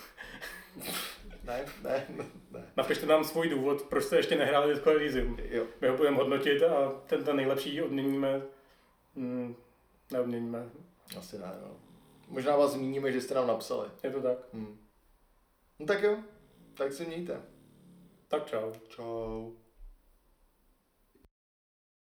ne, ne, ne. Napište nám svůj důvod, proč jste ještě nehráli Disco Elysium. Jo. My ho budeme hodnotit a ten, ten nejlepší odměníme. Hmm, neodměníme. Asi ne, no. Možná vás zmíníme, že jste nám napsali. Je to tak. Hmm. No tak jo, tak se mějte. Tak čau. Čau.